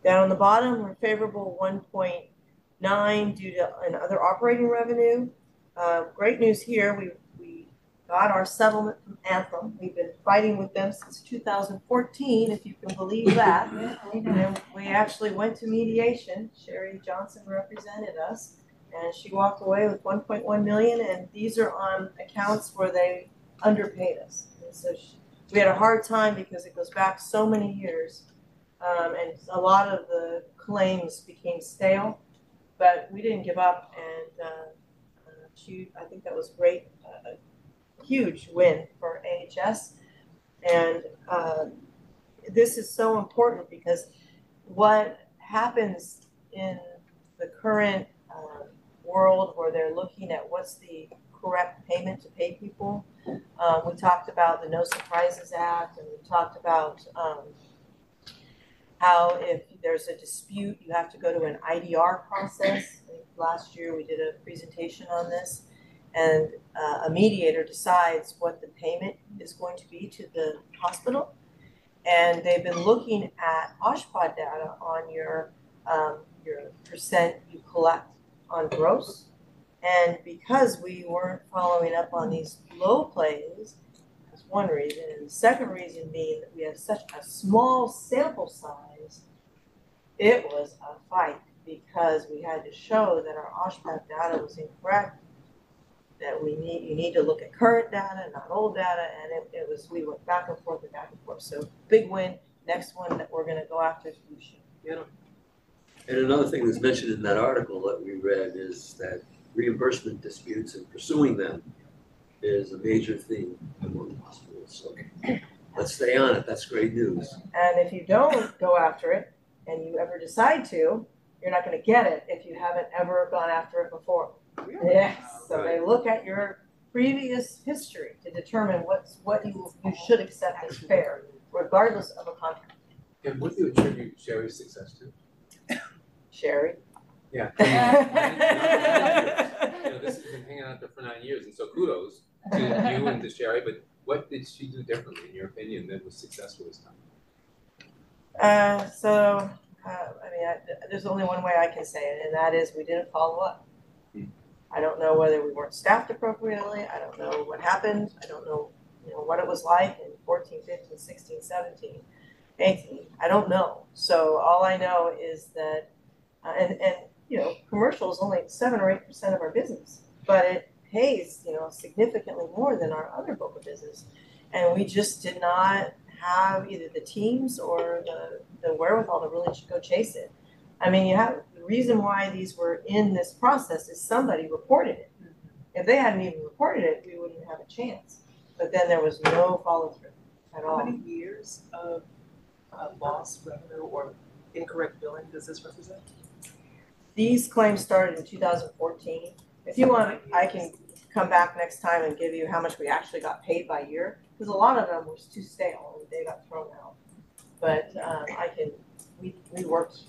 Down on the bottom, we're favorable one point nine due to another operating revenue. Um, great news here, we, we got our settlement from Anthem. We've been fighting with them since two thousand fourteen, if you can believe that. And we actually went to mediation. Sherry Johnson represented us. And she walked away with one point one million and these are on accounts where they underpaid us. And so she, we had a hard time because it goes back so many years. Um, and a lot of the claims became stale, but we didn't give up and, uh, she, I think that was great, uh, a huge win for AHS. And uh, this is so important because what happens in the current uh, world where they're looking at what's the correct payment to pay people. Um, we talked about the No Surprises Act and we talked about um, how if there's a dispute, you have to go to an IDR process. Last year we did a presentation on this. And uh, a mediator decides what the payment is going to be to the hospital. And they've been looking at OSHPD data on your, um, your percent you collect on gross. And because we weren't following up on these low plays, That's one reason. And the second reason being that we have such a small sample size, it was a fight because we had to show that our OSHPD data was incorrect, that we need, you need to look at current data, not old data, and it, it was, we went back and forth and back and forth. So big win. Next one that we're gonna go after is Shield. And another thing that's mentioned in that article that we read is that reimbursement disputes and pursuing them is a major theme among hospitals, so let's stay on it, that's great news. And if you don't go after it and you ever decide to, you're not gonna get it if you haven't ever gone after it before. Yes, so they look at your previous history to determine what's, what you, you should accept as fair, regardless of a contract. And what do you attribute Sherry's success to? Sherry? Yeah. You know, this has been hanging out there for nine years, and so kudos to you and to Sherry, but what did she do differently, in your opinion, that was successful this time? Uh, so, uh, I mean, I, there's only one way I can say it, and that is we didn't follow up. I don't know whether we weren't staffed appropriately, I don't know what happened, I don't know, you know, what it was like in 14, 15, 16, 17, 18, I don't know. So all I know is that, uh, and, and, you know, commercial is only seven or eight percent of our business, but it pays, you know, significantly more than our other book of business. And we just did not have either the teams or the, the wherewithal to really go chase it. I mean, you have, the reason why these were in this process is somebody reported it. If they hadn't even reported it, we wouldn't have a chance. But then there was no follow through at all. How many years of uh, lost revenue or incorrect billing does this represent? These claims started in two thousand fourteen. If you want, I can come back next time and give you how much we actually got paid by year, because a lot of them was too stale and they got thrown out. But, um, I can, we, we worked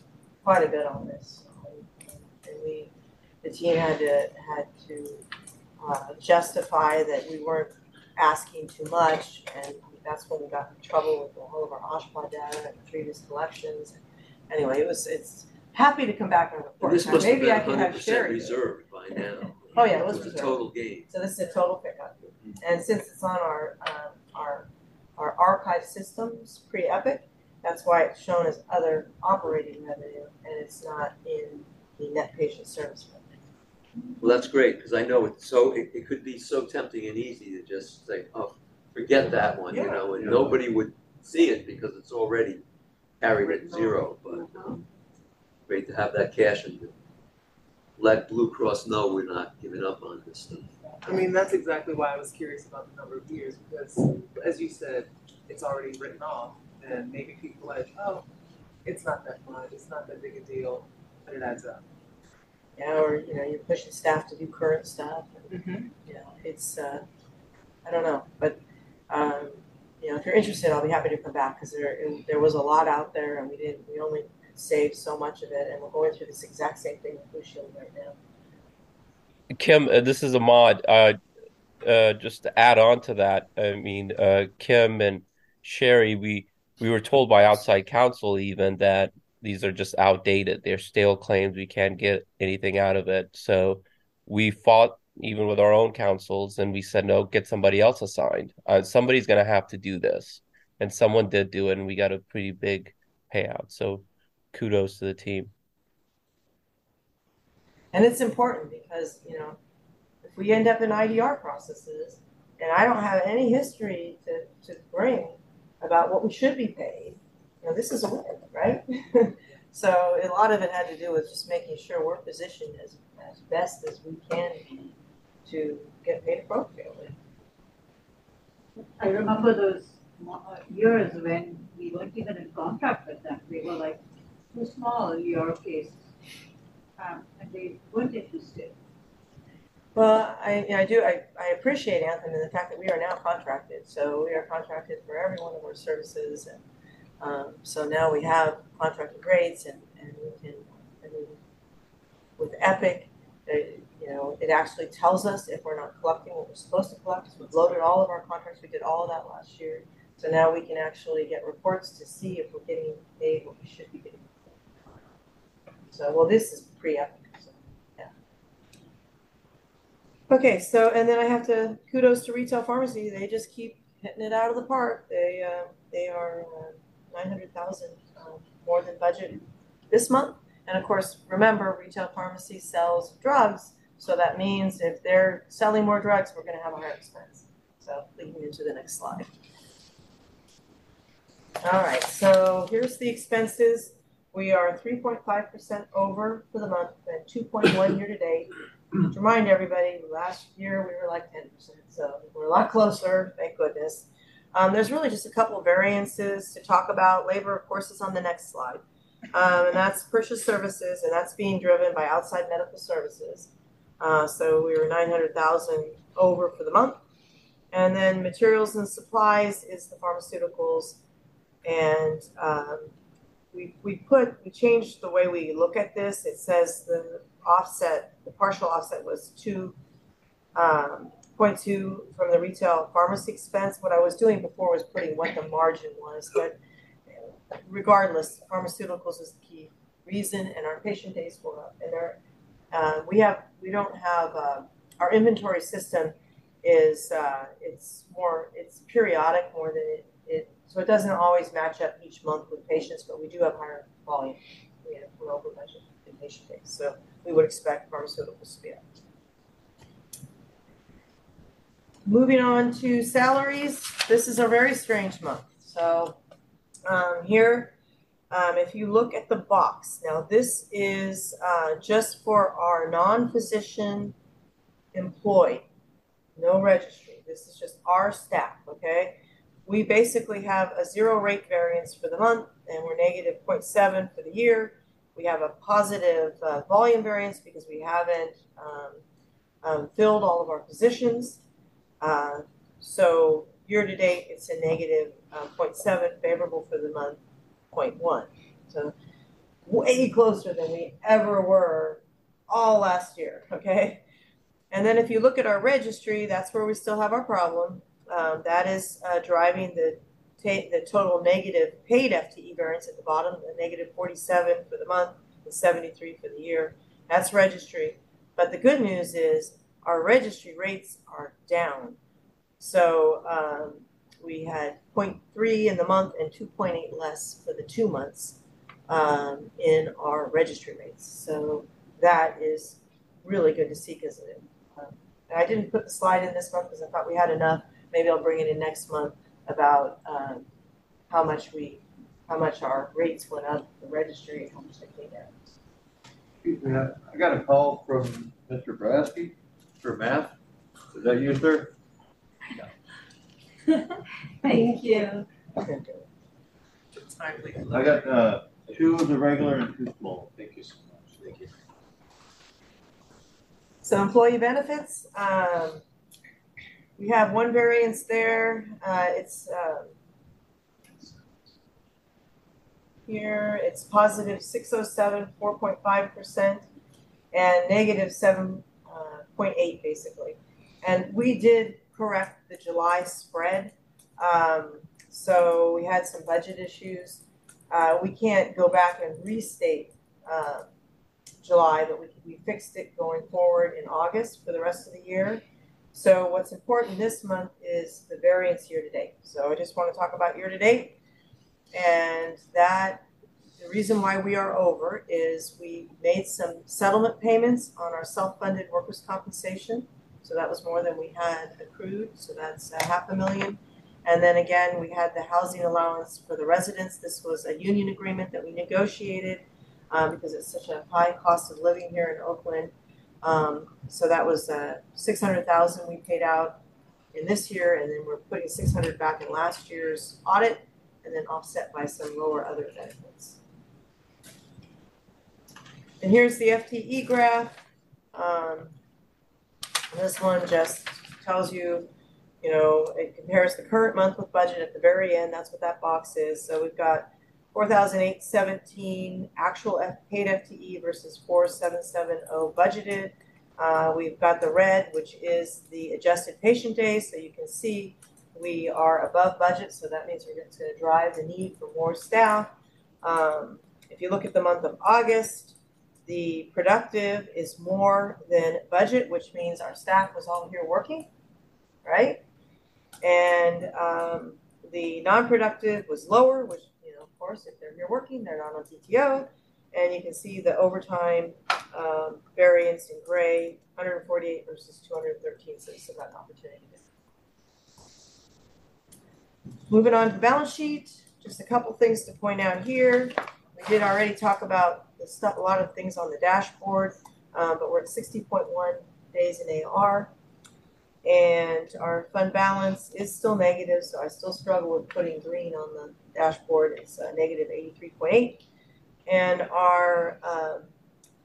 quite a bit on this. um, And we, the team had to, had to, uh, justify that we weren't asking too much. And that's when we got in trouble with all of our OSHPD data and previous collections. Anyway, it was, it's, happy to come back and report. This must have Maybe been I can have percent Sherry do it. reserved by now. Oh, yeah, it was It was a total gain. So this is a total pickup. And since it's on our, um, our, our archive systems, pre-Epic, that's why it's shown as other operating revenue and it's not in the net patient service revenue. Well, that's great, because I know it's so, it, it could be so tempting and easy to just say, oh, forget that one, you know, and Yeah. nobody would see it because it's already carried at zero, but, um, great to have that cash and to let Blue Cross know we're not giving up on this stuff. I mean, that's exactly why I was curious about the number of years, because as you said, it's already written off, and maybe people are like, oh, it's not that much, it's not that big a deal, but it adds up. Yeah, or, you know, you're pushing staff to do current stuff and, Mm-hmm. you know, it's, uh, I don't know, but, um, you know, if you're interested, I'll be happy to come back, cause there, it- there was a lot out there and we didn't, we only saved so much of it, and we're going through this exact same thing with Blue Shield right now. Kim, uh, this is Ahmad. Uh, uh, just to add on to that, I mean, uh, Kim and Sherry, we we were told by outside counsel even that these are just outdated. They're stale claims. We can't get anything out of it. So we fought even with our own counsels, and we said no, get somebody else assigned. Uh, somebody's gonna have to do this, and someone did do it, and we got a pretty big payout. So kudos to the team. And it's important because, you know, if we end up in IDR processes and I don't have any history to, to bring about what we should be paid, you know, this is a win, right? so a lot of it had to do with just making sure we're positioned as, as best as we can to get paid appropriately. I remember those uh, years when we weren't even in contract with them, we were like too small, your case. Um, and they weren't interested. Well, I, I do, I, I appreciate Anthem and the fact that we are now contracted, so we are contracted for every one of our services and, um, so now we have contracted rates and, and we can, I mean, with Epic, it, you know, it actually tells us if we're not collecting what we're supposed to collect, we've loaded all of our contracts, we did all of that last year. So now we can actually get reports to see if we're getting paid what we should be getting. So, well, this is pre-Epic, so, yeah. Okay, so, and then I have to, kudos to retail pharmacy, they just keep hitting it out of the park. They, uh, they are nine hundred thousand, um, more than budget this month. And of course, remember, retail pharmacy sells drugs, so that means if they're selling more drugs, we're gonna have a higher expense. So leading into the next slide. All right, so here's the expenses. We are three point five percent over for the month and two point one year to date. To remind everybody, last year we were like ten percent, so we're a lot closer, thank goodness. Um, there's really just a couple variances to talk about. Labor, of course, is on the next slide. Um, and that's purchase services, and that's being driven by outside medical services. Uh, so we were nine hundred thousand over for the month. And then materials and supplies is the pharmaceuticals. And um, we, we put, we changed the way we look at this. It says the offset, the partial offset was two, um, point two from the retail pharmacy expense. What I was doing before was putting what the margin was, but regardless, pharmaceuticals is the key reason, and our patient days go up. And our, uh, we have, we don't have, uh, our inventory system is, uh, it's more, it's periodic more than it, so it doesn't always match up each month with patients, but we do have higher volume. We have, we're over budget in patient days, so we would expect pharmaceuticals to be up. Moving on to salaries, this is a very strange month. So um, here, um, if you look at the box, now this is uh, just for our non-physician employee, no registry. This is just our staff, okay? We basically have a zero rate variance for the month and we're negative 0.7 for the year. We have a positive uh, volume variance because we haven't um, um, filled all of our positions. Uh, so year to date, it's a negative uh, 0.7, favorable for the month 0.1. So way closer than we ever were all last year, okay? And then if you look at our registry, that's where we still have our problem. Um, that is uh, driving the the total negative paid FTE variance at the bottom, the negative 47 for the month and 73 for the year. That's registry. But the good news is our registry rates are down. So um, we had 0.3 in the month and 2.8 less for the two months um, in our registry rates. So that is really good to see because um, I didn't put the slide in this month because I thought we had enough. Maybe I'll bring it in next month about um, how much we, how much our rates went up, the registry, and how much they came down. Excuse me, I I got a call from Mr. Brasky for math. Is that you, sir? Thank you. Timely. I got, uh, two of the regular and two small. Thank you so much. Thank you. So employee benefits, um, we have one variance there, uh, it's, um, here, it's positive six oh seven, four point five percent, and negative seven, uh, point eight, basically. And we did correct the July spread, um, so we had some budget issues. Uh, we can't go back and restate, uh, July, but we, we fixed it going forward in August for the rest of the year. So what's important this month is the variance year to date. So I just want to talk about year to date. And that, the reason why we are over is we made some settlement payments on our self-funded workers' compensation. So that was more than we had accrued, so that's a half a million. And then again, we had the housing allowance for the residents. This was a union agreement that we negotiated um, because it's such a high cost of living here in Oakland. Um, so that was uh, six hundred thousand we paid out in this year, and then we're putting six hundred back in last year's audit, and then offset by some lower other benefits. And here's the FTE graph. Um, this one just tells you, you know, it compares the current month with budget at the very end. That's what that box is. So we've got four thousand eight seventeen actual F- paid FTE versus four seven seven oh budgeted. Uh, we've got the red, which is the adjusted patient days, so you can see we are above budget, so that means we're gonna drive the need for more staff. Um, if you look at the month of August, the productive is more than budget, which means our staff was all here working, right? And um, the non-productive was lower, which, course, if they're here working, they're not on TTO. And you can see the overtime um, variance in gray, 148 versus 213, so still got an opportunity. Moving on to balance sheet, just a couple things to point out here. We did already talk about the stuff, a lot of things on the dashboard, uh, but we're at 60.1 days in AR. And our fund balance is still negative, so I still struggle with putting green on the dashboard. It's uh, negative 83.8. And our um,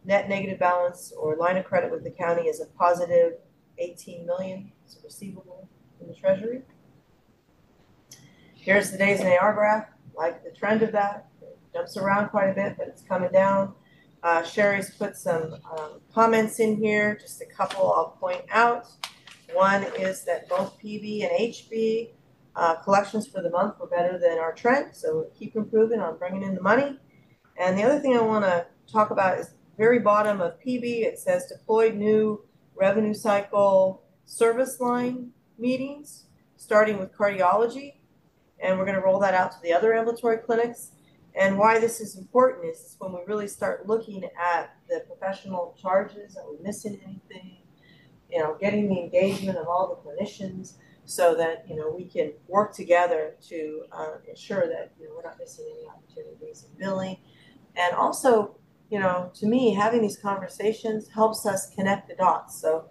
net negative balance or line of credit with the county is a positive 18 million. It's receivable in the treasury. Here's the days in AR graph, like the trend of that. It jumps around quite a bit, but it's coming down. Uh, Sherry's put some um, comments in here, just a couple I'll point out. One is that both PB and HB uh, collections for the month were better than our trend, so keep improving on bringing in the money. And the other thing I want to talk about is very bottom of PB, it says deployed new revenue cycle service line meetings, starting with cardiology. And we're going to roll that out to the other ambulatory clinics. And why this is important is when we really start looking at the professional charges, are we missing anything? You know, getting the engagement of all the clinicians so that, you know, we can work together to uh, ensure that, you know, we're not missing any opportunities in billing. And also, you know, to me, having these conversations helps us connect the dots. So,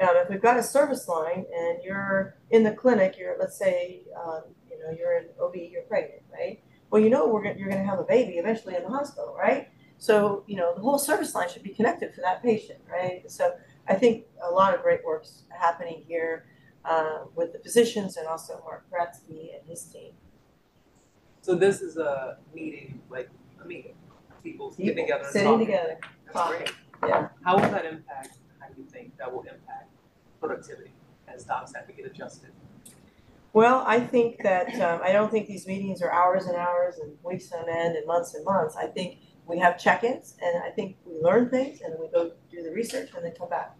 um, if we've got a service line and you're in the clinic, you're, let's say, um, you know, you're in OB, you're pregnant, right? Well, you know, we're gonna, you're going to have a baby eventually in the hospital, right? So, you know, the whole service line should be connected for that patient, right? So, I think a lot of great work's happening here uh, with the physicians and also Mark Kratzky and his team. So this is a meeting, like a meeting, people getting People together and Sitting talking. together, That's talking, great. yeah. How will that impact, how do you think that will impact productivity as docs have to get adjusted? Well, I think that, um, I don't think these meetings are hours and hours and weeks on end and months and months. I think we have check-ins and I think we learn things and we go do the research and then come back.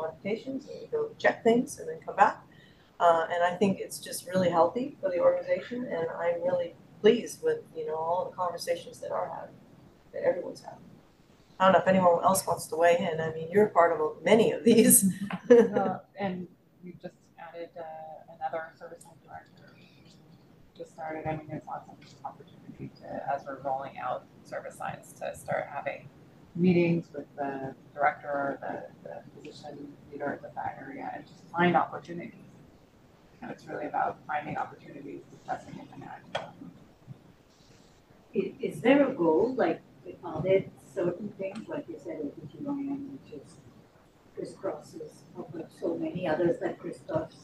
Modifications and go check things and then come back. Uh, and I think it's just really healthy for the organization and I'm really pleased with, you know, all the conversations that are having, that everyone's having. I don't know if anyone else wants to weigh in. I mean, you're part of many of these. Uh, And we just added uh, another service line director. Just started, I mean, there's lots of opportunity to, as we're rolling out service lines, to start having meetings with the director or the, the physician leader of that area and just find opportunities. And it's really about finding opportunities, discussing and connecting. Is, is there a goal, like, are there certain things, like you said, OBGYN, which is crisscrosses, of so many others that crisscross,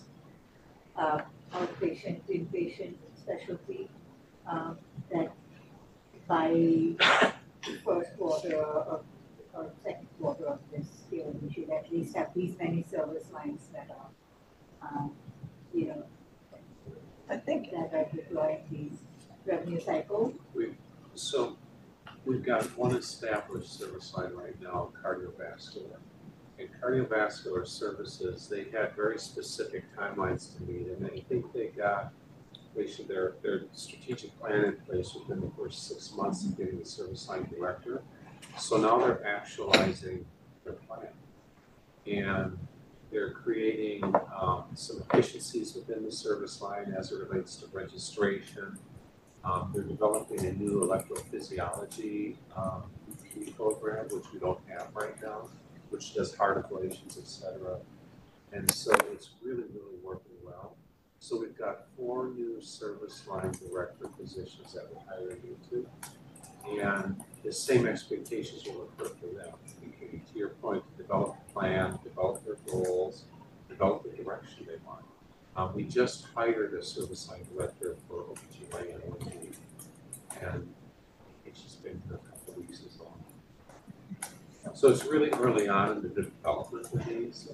uh, outpatient, inpatient specialty, um, that by first quarter or, or second quarter of this year, we should at least have these many service lines that are, um, you know, I think that are deploying these revenue cycle So we've got one established service line right now, cardiovascular. And cardiovascular services, they had very specific timelines to meet, and I think they got, should, their, their strategic plan in place within the first six months of getting the service line director. So now they're actualizing their plan. And they're creating, um, some efficiencies within the service line as it relates to registration, um, they're developing a new electrophysiology, um, program, which we don't have right now, which does heart ablations, et cetera. And so it's really, really working well. So we've got four new service line director positions that we're hiring into. And the same expectations will occur for them. To your point, to develop a plan, develop their goals, develop the direction they want. Um, we just hired a service line director for OBGYN and she's been here a couple weeks as well. So it's really early on in the development of these.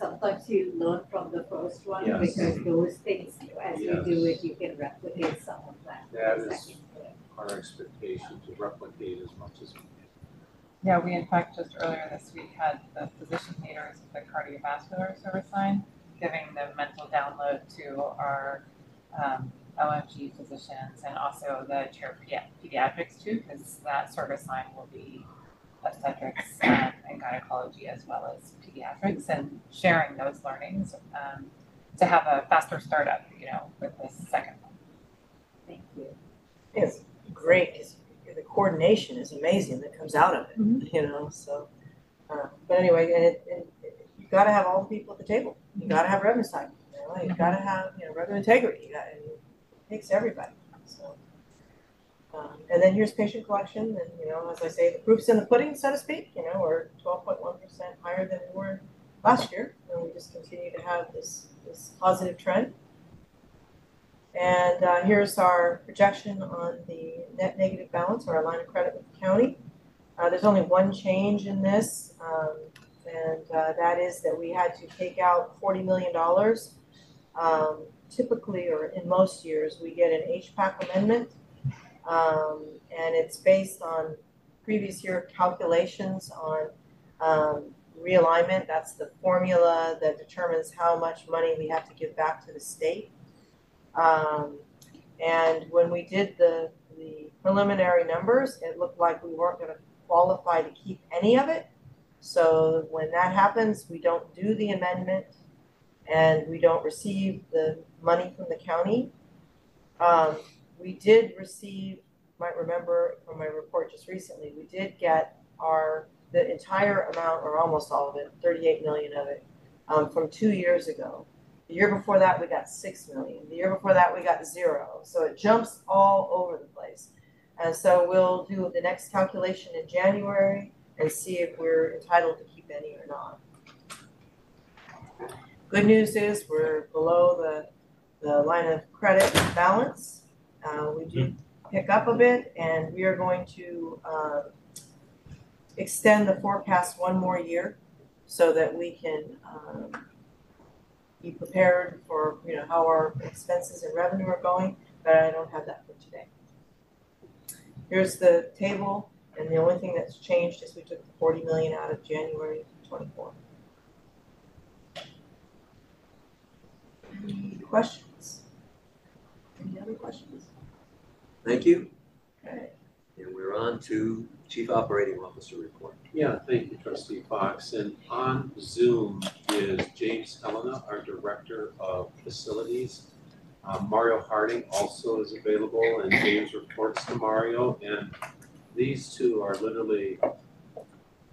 And sometimes you learn from the first one Yes. because those things, as you do it, you can replicate some of that. That is yeah. our expectation to replicate as much as we can. Yeah, we in fact just earlier this week had the physician leaders of the cardiovascular service line giving the mental download to our um, OMG physicians and also the chair of pediatrics too, because that service line will be obstetrics um, and gynecology as well as pediatrics and sharing those learnings um, to have a faster startup, you know, with this second one. Thank you. It's great, 'cause the coordination is amazing that comes out of it, you know, so. uh, But anyway, and it, and it- you gotta have all the people at the table. You gotta have revenue cycle, you know, you gotta have, you know, revenue integrity, you got, and it takes everybody, so. Um, And then here's patient collection, and, you know, as I say, the proof's in the pudding, so to speak, you know, we're twelve point one percent higher than we were last year. And we just continue to have this, this positive trend. And uh, here's our projection on the net negative balance or our line of credit with the county. Uh, there's only one change in this, um, and uh, that is that we had to take out $40 million. Um, typically, or in most years, we get an HPAC amendment, um, and it's based on previous year calculations on um, realignment. That's the formula that determines how much money we have to give back to the state. Um, and when we did the, the preliminary numbers, it looked like we weren't gonna qualify to keep any of it. So when that happens, we don't do the amendment and we don't receive the money from the county. Um, we did receive, might remember from my report just recently, we did get our, the entire amount, or almost all of it, thirty-eight million of it, um, from two years ago. The year before that, we got six million. The year before that, we got zero. So it jumps all over the place. And so we'll do the next calculation in January and see if we're entitled to keep any or not. Good news is we're below the, the line of credit balance. Uh, we did pick up a bit and we are going to, uh, extend the forecast one more year so that we can, um, be prepared for, you know, how our expenses and revenue are going, but I don't have that for today. Here's the table, and the only thing that's changed is we took the forty million out of January twenty-four. Any questions? Any other questions? Thank you. Okay. And we're on to Chief Operating Officer report. Yeah, thank you, trustee Fox. And on Zoom is James Helena, our Director of Facilities. Uh, Mario Harding also is available and James reports to Mario. And these two are literally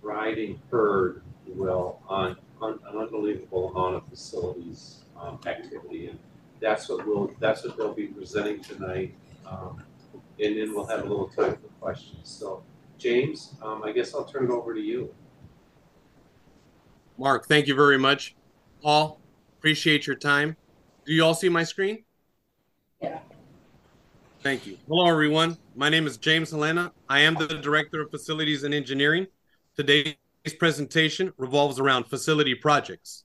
riding herd, if you will, on, on an unbelievable amount of facilities um, activity. And that's what we'll, that's what they'll be presenting tonight. Um, And then we'll have a little time for questions. So James, um, I guess I'll turn it over to you. Mark, thank you very much. Paul, appreciate your time. Do you all see my screen? Yeah. Thank you. Hello, everyone. My name is James Helena. I am the Director of Facilities and Engineering. Today's presentation revolves around facility projects.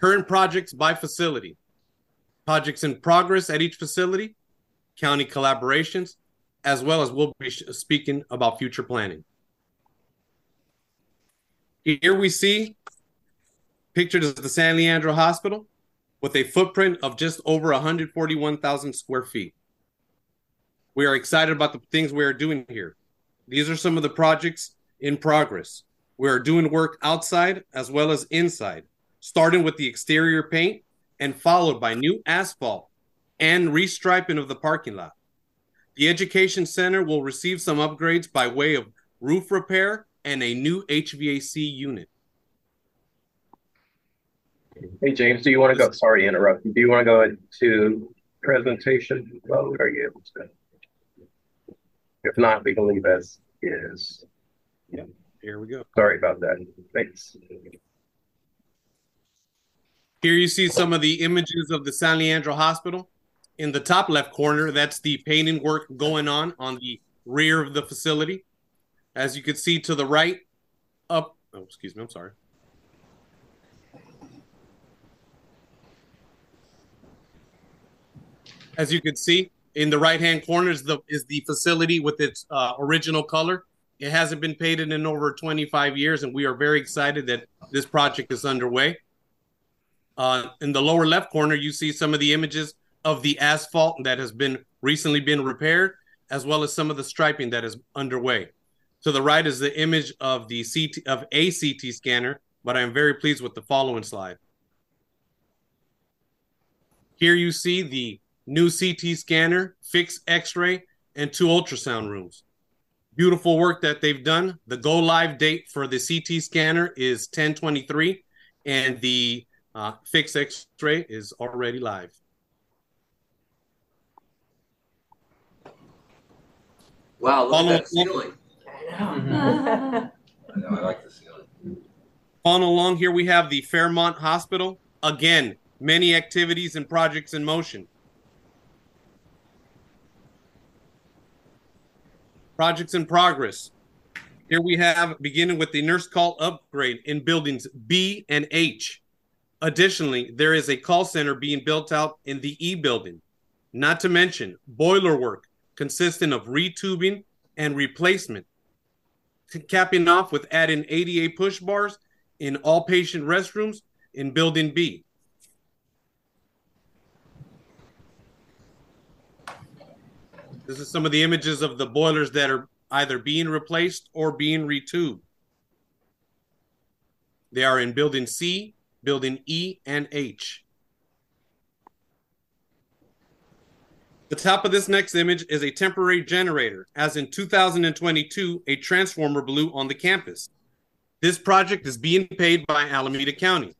Current projects by facility. Projects in progress at each facility, county collaborations, as well as we'll be speaking about future planning. Here we see pictured as the San Leandro Hospital with a footprint of just over 141,000 square feet. We are excited about the things we are doing here. These are some of the projects in progress. We are doing work outside as well as inside, starting with the exterior paint and followed by new asphalt and restriping of the parking lot. The education center will receive some upgrades by way of roof repair and a new HVAC unit. Hey, James, do you want to go? Sorry to interrupt. Do you want to go into presentation mode? Are you able to? If not, we can leave as is. Yeah, here we go. Sorry about that. Thanks. Here you see some of the images of the San Leandro Hospital. In the top left corner, that's the painting work going on on the rear of the facility. As you can see to the right, up, oh, excuse me, I'm sorry. As you can see, in the right-hand corner is the is the facility with its uh, original color. It hasn't been painted in over 25 years, and we are very excited that this project is underway. Uh, in the lower left corner, you see some of the images of the asphalt that has been recently been repaired, as well as some of the striping that is underway. To the right is the image of the CT of a CT scanner, but I am very pleased with the following slide. Here you see the new CT scanner, fixed X-ray, and two ultrasound rooms. Beautiful work that they've done. The go live date for the CT scanner is 1023, and the uh, fixed X-ray is already live. Wow, look Follow- at that ceiling. I know, I like the ceiling. Following along here, we have the Fairmont Hospital. Again, many activities and projects in motion. Projects in progress. Here we have beginning with the nurse call upgrade in buildings B and H. Additionally, there is a call center being built out in the E building. Not to mention boiler work consisting of retubing and replacement. Capping off with adding ADA push bars in all patient restrooms in building B. This is some of the images of the boilers that are either being replaced or being retubed. They are in building C, building E, and H. The top of this next image is a temporary generator, as in 2022, a transformer blew on the campus. This project is being paid by Alameda County.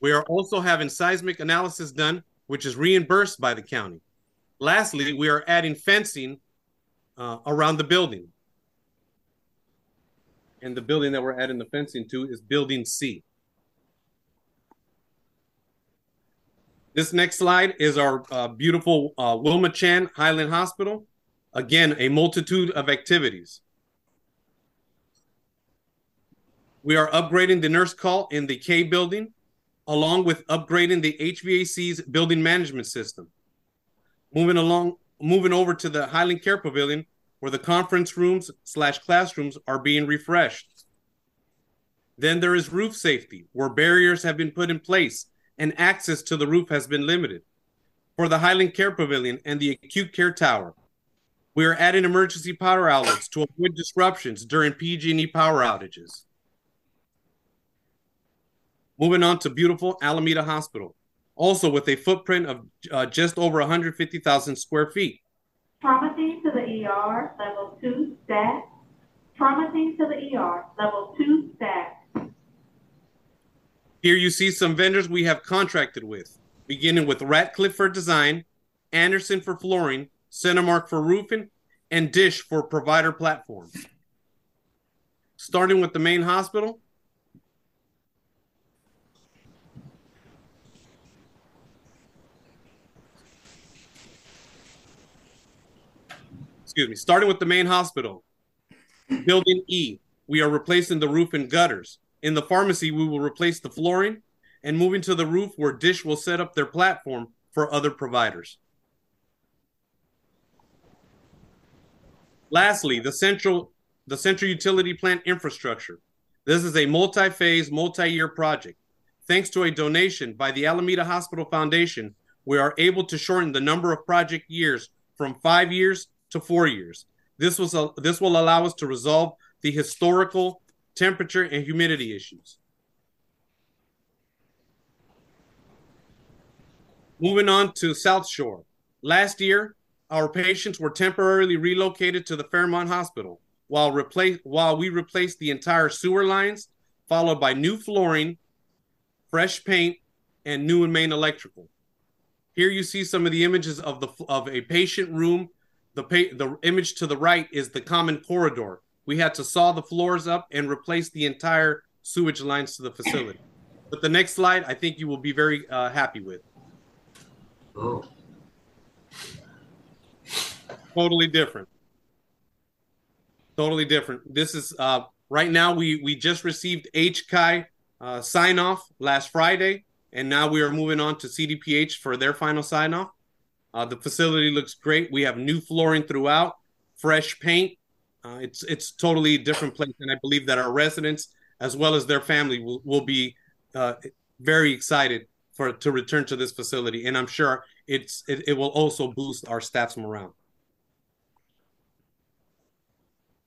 We are also having seismic analysis done, which is reimbursed by the county. Lastly, we are adding fencing uh, around the building. And the building that we're adding the fencing to is Building C. This next slide is our uh, beautiful uh, Wilma Chan Highland Hospital. Again, a multitude of activities. We are upgrading the nurse call in the K building, along with upgrading the HVAC's building management system. Moving along, moving over to the Highland Care Pavilion, where the conference rooms slash classrooms are being refreshed. Then there is roof safety, where barriers have been put in place and access to the roof has been limited. For the Highland Care Pavilion and the Acute Care Tower, we are adding emergency power outlets to avoid disruptions during PG&E power outages. Moving on to beautiful Alameda Hospital, also with a footprint of uh, just over 150,000 square feet. Trauma team to the ER, level two, staff. Trauma team to the ER, level two, staff. Here you see some vendors we have contracted with, beginning with Ratcliffe for design, Anderson for flooring, CentiMark for roofing, and Dish for provider platform. Starting with the main hospital. Excuse me. Starting with the main hospital. Building E, we are replacing the roof and gutters. In the pharmacy, we will replace the flooring and moving to the roof where Dish will set up their platform for other providers. Lastly, the central the central utility plant infrastructure. This is a multi-phase, multi-year project. Thanks to a donation by the Alameda Hospital Foundation, we are able to shorten the number of project years from 5 years to 4 years. This was a, this will allow us to resolve the historical temperature and humidity issues. Moving on to South Shore. Last year, our patients were temporarily relocated to the Fairmont Hospital while replace while we replaced the entire sewer lines, followed by new flooring, fresh paint, and new and main electrical. Here you see some of the images of the of a patient room. The pa- the image to the right is the common corridor. We had to saw the floors up and replace the entire sewage lines to the facility. But the next slide, I think you will be very uh, happy with. Oh, totally different totally different this is uh right now we we just received HCAI uh, sign off last friday and now we are moving on to cdph for their final sign off uh, the facility looks great we have new flooring throughout fresh paint Uh, it's it's totally different place, and I believe that our residents as well as their family will will be uh, very excited for to return to this facility, and I'm sure it's it, it will also boost our staff's morale.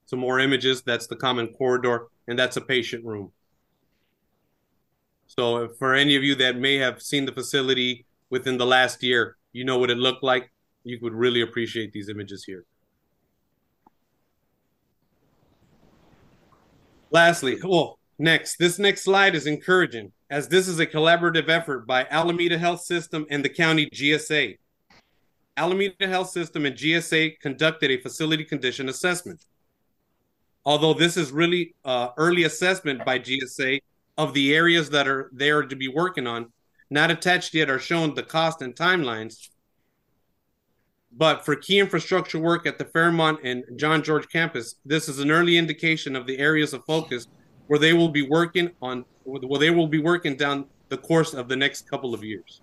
Some more images. That's the common corridor, and that's a patient room. So, for any of you that may have seen the facility within the last year, you know what it looked like. You would really appreciate these images here. Lastly, well, next, this next slide is encouraging as this is a collaborative effort by Alameda Health System and the county GSA. Alameda Health System and GSA conducted a facility condition assessment. Although this is really uh, early assessment by GSA of the areas that are there to be working on, not attached yet are shown the cost and timelines. But for key infrastructure work at the Fairmont and John George campus, this is an early indication of the areas of focus where they will be working on, where they will be working down the course of the next couple of years.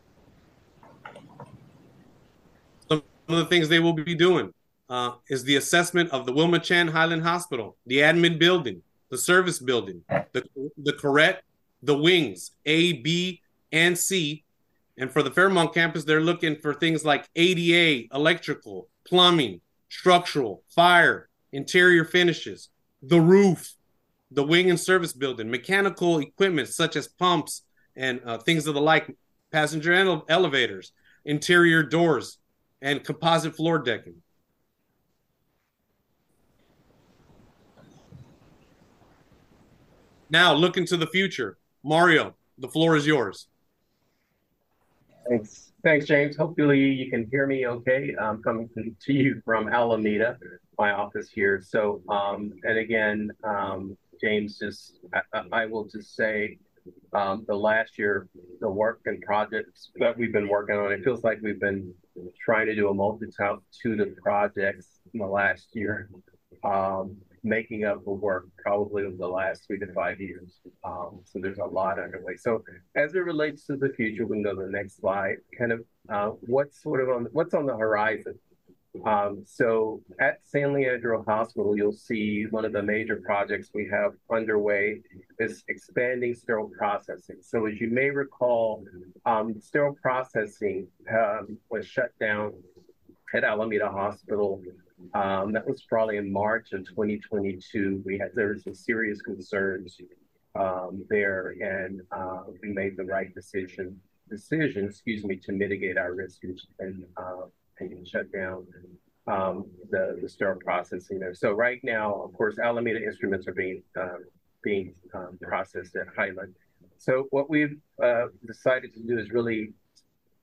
Some of the things they will be doing uh, is the assessment of the Wilma Chan Highland Hospital, the admin building, the service building, the, the correct, the wings, A, B, and C. And for the Fairmont campus, they're looking for things like ADA, electrical, plumbing, structural, fire, interior finishes, the roof, the wing and service building, mechanical equipment such as pumps and uh, things of the like, passenger ele- elevators, interior doors, and composite floor decking. Now, look into the future. Mario, the floor is yours. Thanks. Thanks, James. Hopefully you can hear me okay. I'm coming to you from Alameda, my office here. So, um, and again, um, James, just I, I will just say um, the last year, the work and projects that we've been working on, it feels like we've been trying to do a multitude of to the projects in the last year. Um, making up the work probably of the last three to five years. Um, so there's a lot underway. So as it relates to the future, we can go to the next slide. Kind of uh, what's sort of on what's on the horizon. Um, so at San Leandro Hospital, you'll see one of the major projects we have underway is expanding sterile processing. So as you may recall, um, sterile processing um, was shut down at Alameda Hospital um, that was probably in March of 2022. We had there were some serious concerns um, there, and uh, we made the right decision decision, excuse me, to mitigate our risk and and, uh, and shut down um, the the sterile processing there. So right now, of course, Alameda instruments are being uh, being um, processed at Highland. So what we've uh, decided to do is really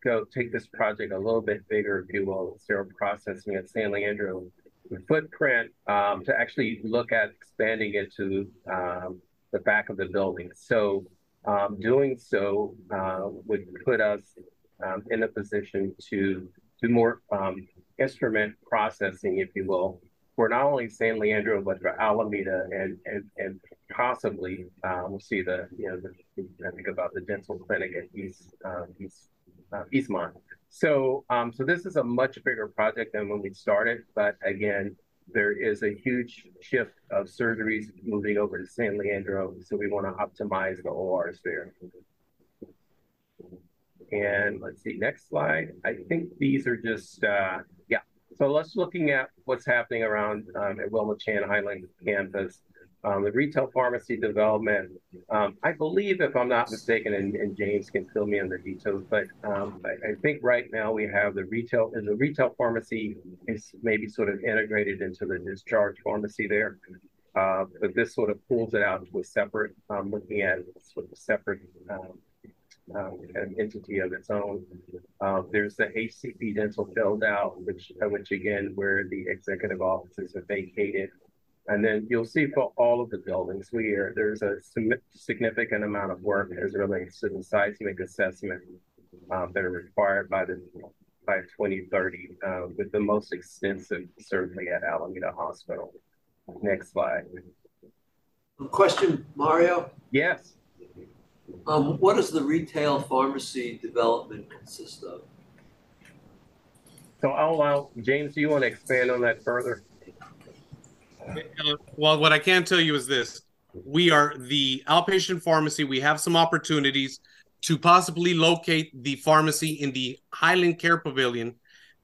go take this project a little bit bigger, if you will, sterile processing at San Leandro footprint um, to actually look at expanding it to um, the back of the building. So um, doing so uh, would put us um, in a position to do more um, instrument processing, if you will, for not only San Leandro but for Alameda and and and possibly uh, we'll see the you know the, I think about the dental clinic at East uh, East uh, Eastmont. So, um, so this is a much bigger project than when we started, but again, there is a huge shift of surgeries moving over to San Leandro, so we want to optimize the ORs there. And let's see, next slide. I think these are just, uh, yeah. So let's looking at what's happening around um, at Wilma Chan Highland campus um, the retail pharmacy development. Um, I believe, if I'm not mistaken, and, and, James can fill me in the details, but um, I, I, think right now we have the retail, the retail pharmacy is maybe sort of integrated into the discharge pharmacy there. Uh, but this sort of pulls it out to a separate, um, looking at sort of separate um, um, kind entity of its own. Uh, there's the HCP dental build out, which, which again, where the executive offices are vacated and then you'll see for all of the buildings, we are, there's a significant amount of work as it relates to the seismic assessment um, that are required by the by 2030, uh, with the most extensive certainly at Alameda Hospital. Next slide. Question, Mario? Yes. Um, what does the retail pharmacy development consist of? So I'll allow James. Do you want to expand on that further? Uh, Well, what I can tell you is this. We are the outpatient pharmacy. We have some opportunities to possibly locate the pharmacy in the Highland Care Pavilion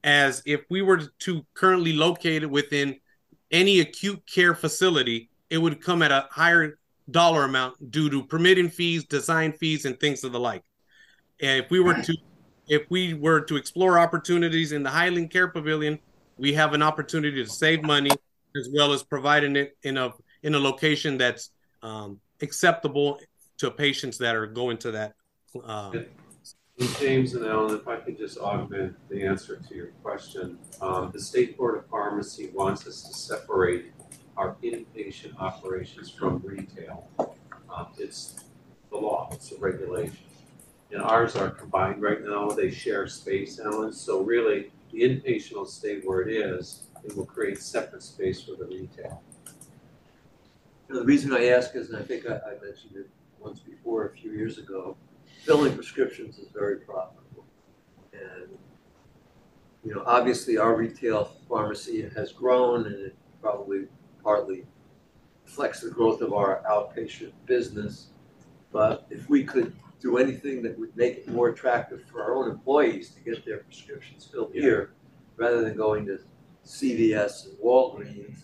as if we were to currently locate it within any acute care facility, it would come at a higher dollar amount due to permitting fees, design fees, and things of the like. And if we were to if we were to explore opportunities in the Highland Care Pavilion, we have an opportunity to save money as well as providing it in a in a location that's um, acceptable to patients that are going to that. And James and Ellen, if I could just augment the answer to your question. Um, the State Board of Pharmacy wants us to separate our inpatient operations from retail. Um, it's the law, it's a regulation. And ours are combined right now, they share space, Ellen, so really, the inpatient will stay where it is, it will create separate space for the retail. You know, the reason I ask is, and I think I, I mentioned it once before, a few years ago, filling prescriptions is very profitable. And, you know, obviously our retail pharmacy has grown and it probably partly reflects the growth of our outpatient business. But if we could do anything that would make it more attractive for our own employees to get their prescriptions filled here, rather than going to CVS and Walgreens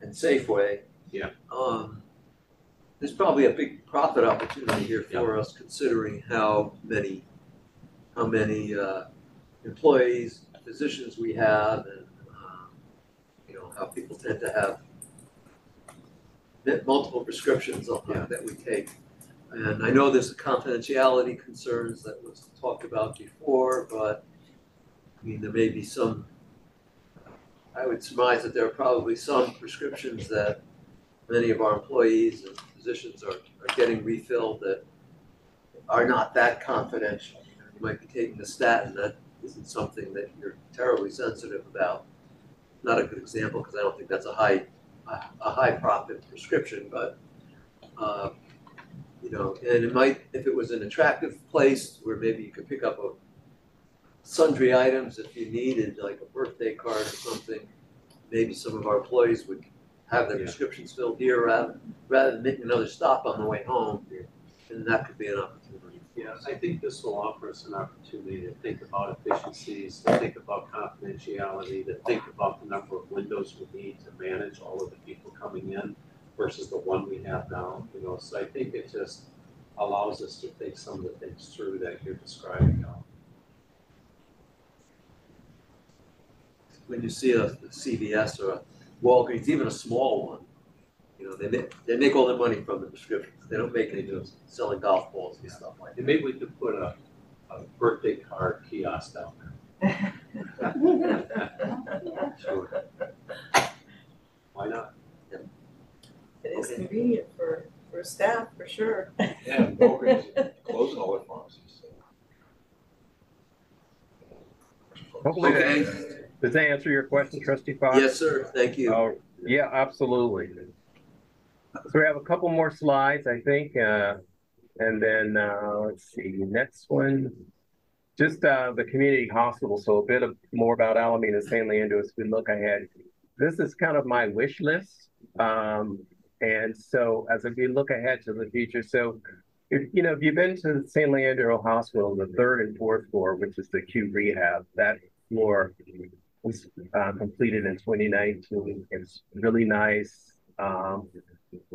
and Safeway. Yeah. Um, there's probably a big profit opportunity here for us considering how many, how many, uh, employees, physicians we have and, um, you know, how people tend to have multiple prescriptions uh, that we take. And I know there's confidentiality concerns that was talked about before, but I mean, there may be some, I would surmise that there are probably some prescriptions that many of our employees and physicians are, are getting refilled that are not that confidential. You, might be taking a statin that isn't something that you're terribly sensitive about. Not a good example because I don't think that's a high, a, a high profit prescription, but uh, you know, and it might, if it was an attractive place where maybe you could pick up a sundry items if you needed, like a birthday card or something, maybe some of our employees would have their Yeah. prescriptions filled here rather, rather than making another stop on the way home. And that could be an opportunity. Yeah, I think this will offer us an opportunity to think about efficiencies, to think about confidentiality, to think about the number of windows we need to manage all of the people coming in versus the one we have now, you know, so I think it just allows us to think some of the things through that you're describing now. When you see a CVS or a Walgreens, even a small one, you know, they make, they make all their money from the prescriptions. They don't make any of selling golf balls and stuff like that. And maybe we could put a, a birthday card kiosk down there. Sure. Why not? It is convenient for, for staff, for sure. Yeah, Walgreens closing all their pharmacies. Hopefully that- Okay. Does that answer your question, trustee Fox? Yes, sir. Thank you. Oh, yeah, absolutely. So we have a couple more slides, I think, uh, and then, uh, let's see, next one. Just, uh, the community hospital, so a bit of more about Alameda San Leandro as we look ahead. This is kind of my wish list. Um, and so as we look ahead to the future, so if, you know, if you've been to San Leandro Hospital, the third and fourth floor, which is the acute rehab, that floor was uh, completed in 2019. It's really nice. Um,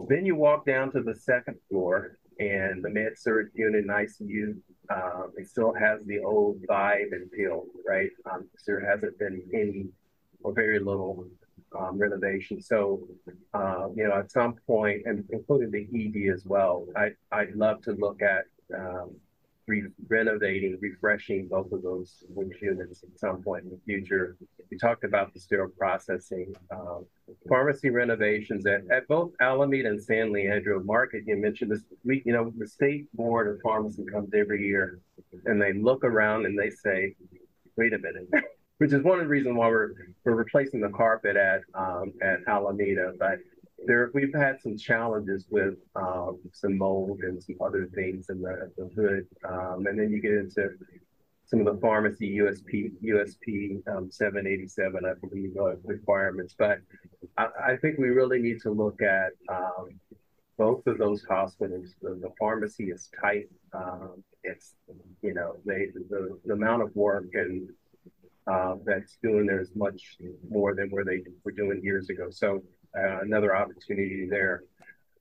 then you walk down to the second floor, and the med surg unit and ICU, um, it still has the old vibe and feel, right? Um, there hasn't been any or very little um, renovation. So, uh, you know, at some point, and including the ED as well, I, I'd love to look at um, re- renovating, refreshing both of those units at some point in the future. We talked about the sterile processing, um, pharmacy renovations at, at both Alameda and San Leandro Market. You mentioned this, we, you know, the state board of pharmacy comes every year and they look around and they say, wait a minute. Which is one of the reasons why we're we're replacing the carpet at um, at Alameda, but there we've had some challenges with um, some mold and some other things in the, the hood, um, and then you get into some of the pharmacy USP USP um, 787, I believe, uh, requirements. But I, I think we really need to look at, um, both of those hospitals. The, the pharmacy is tight. Um, it's, you know, they, the, the amount of work and, uh, that's doing there is much more than where they were doing years ago. So, uh, another opportunity there.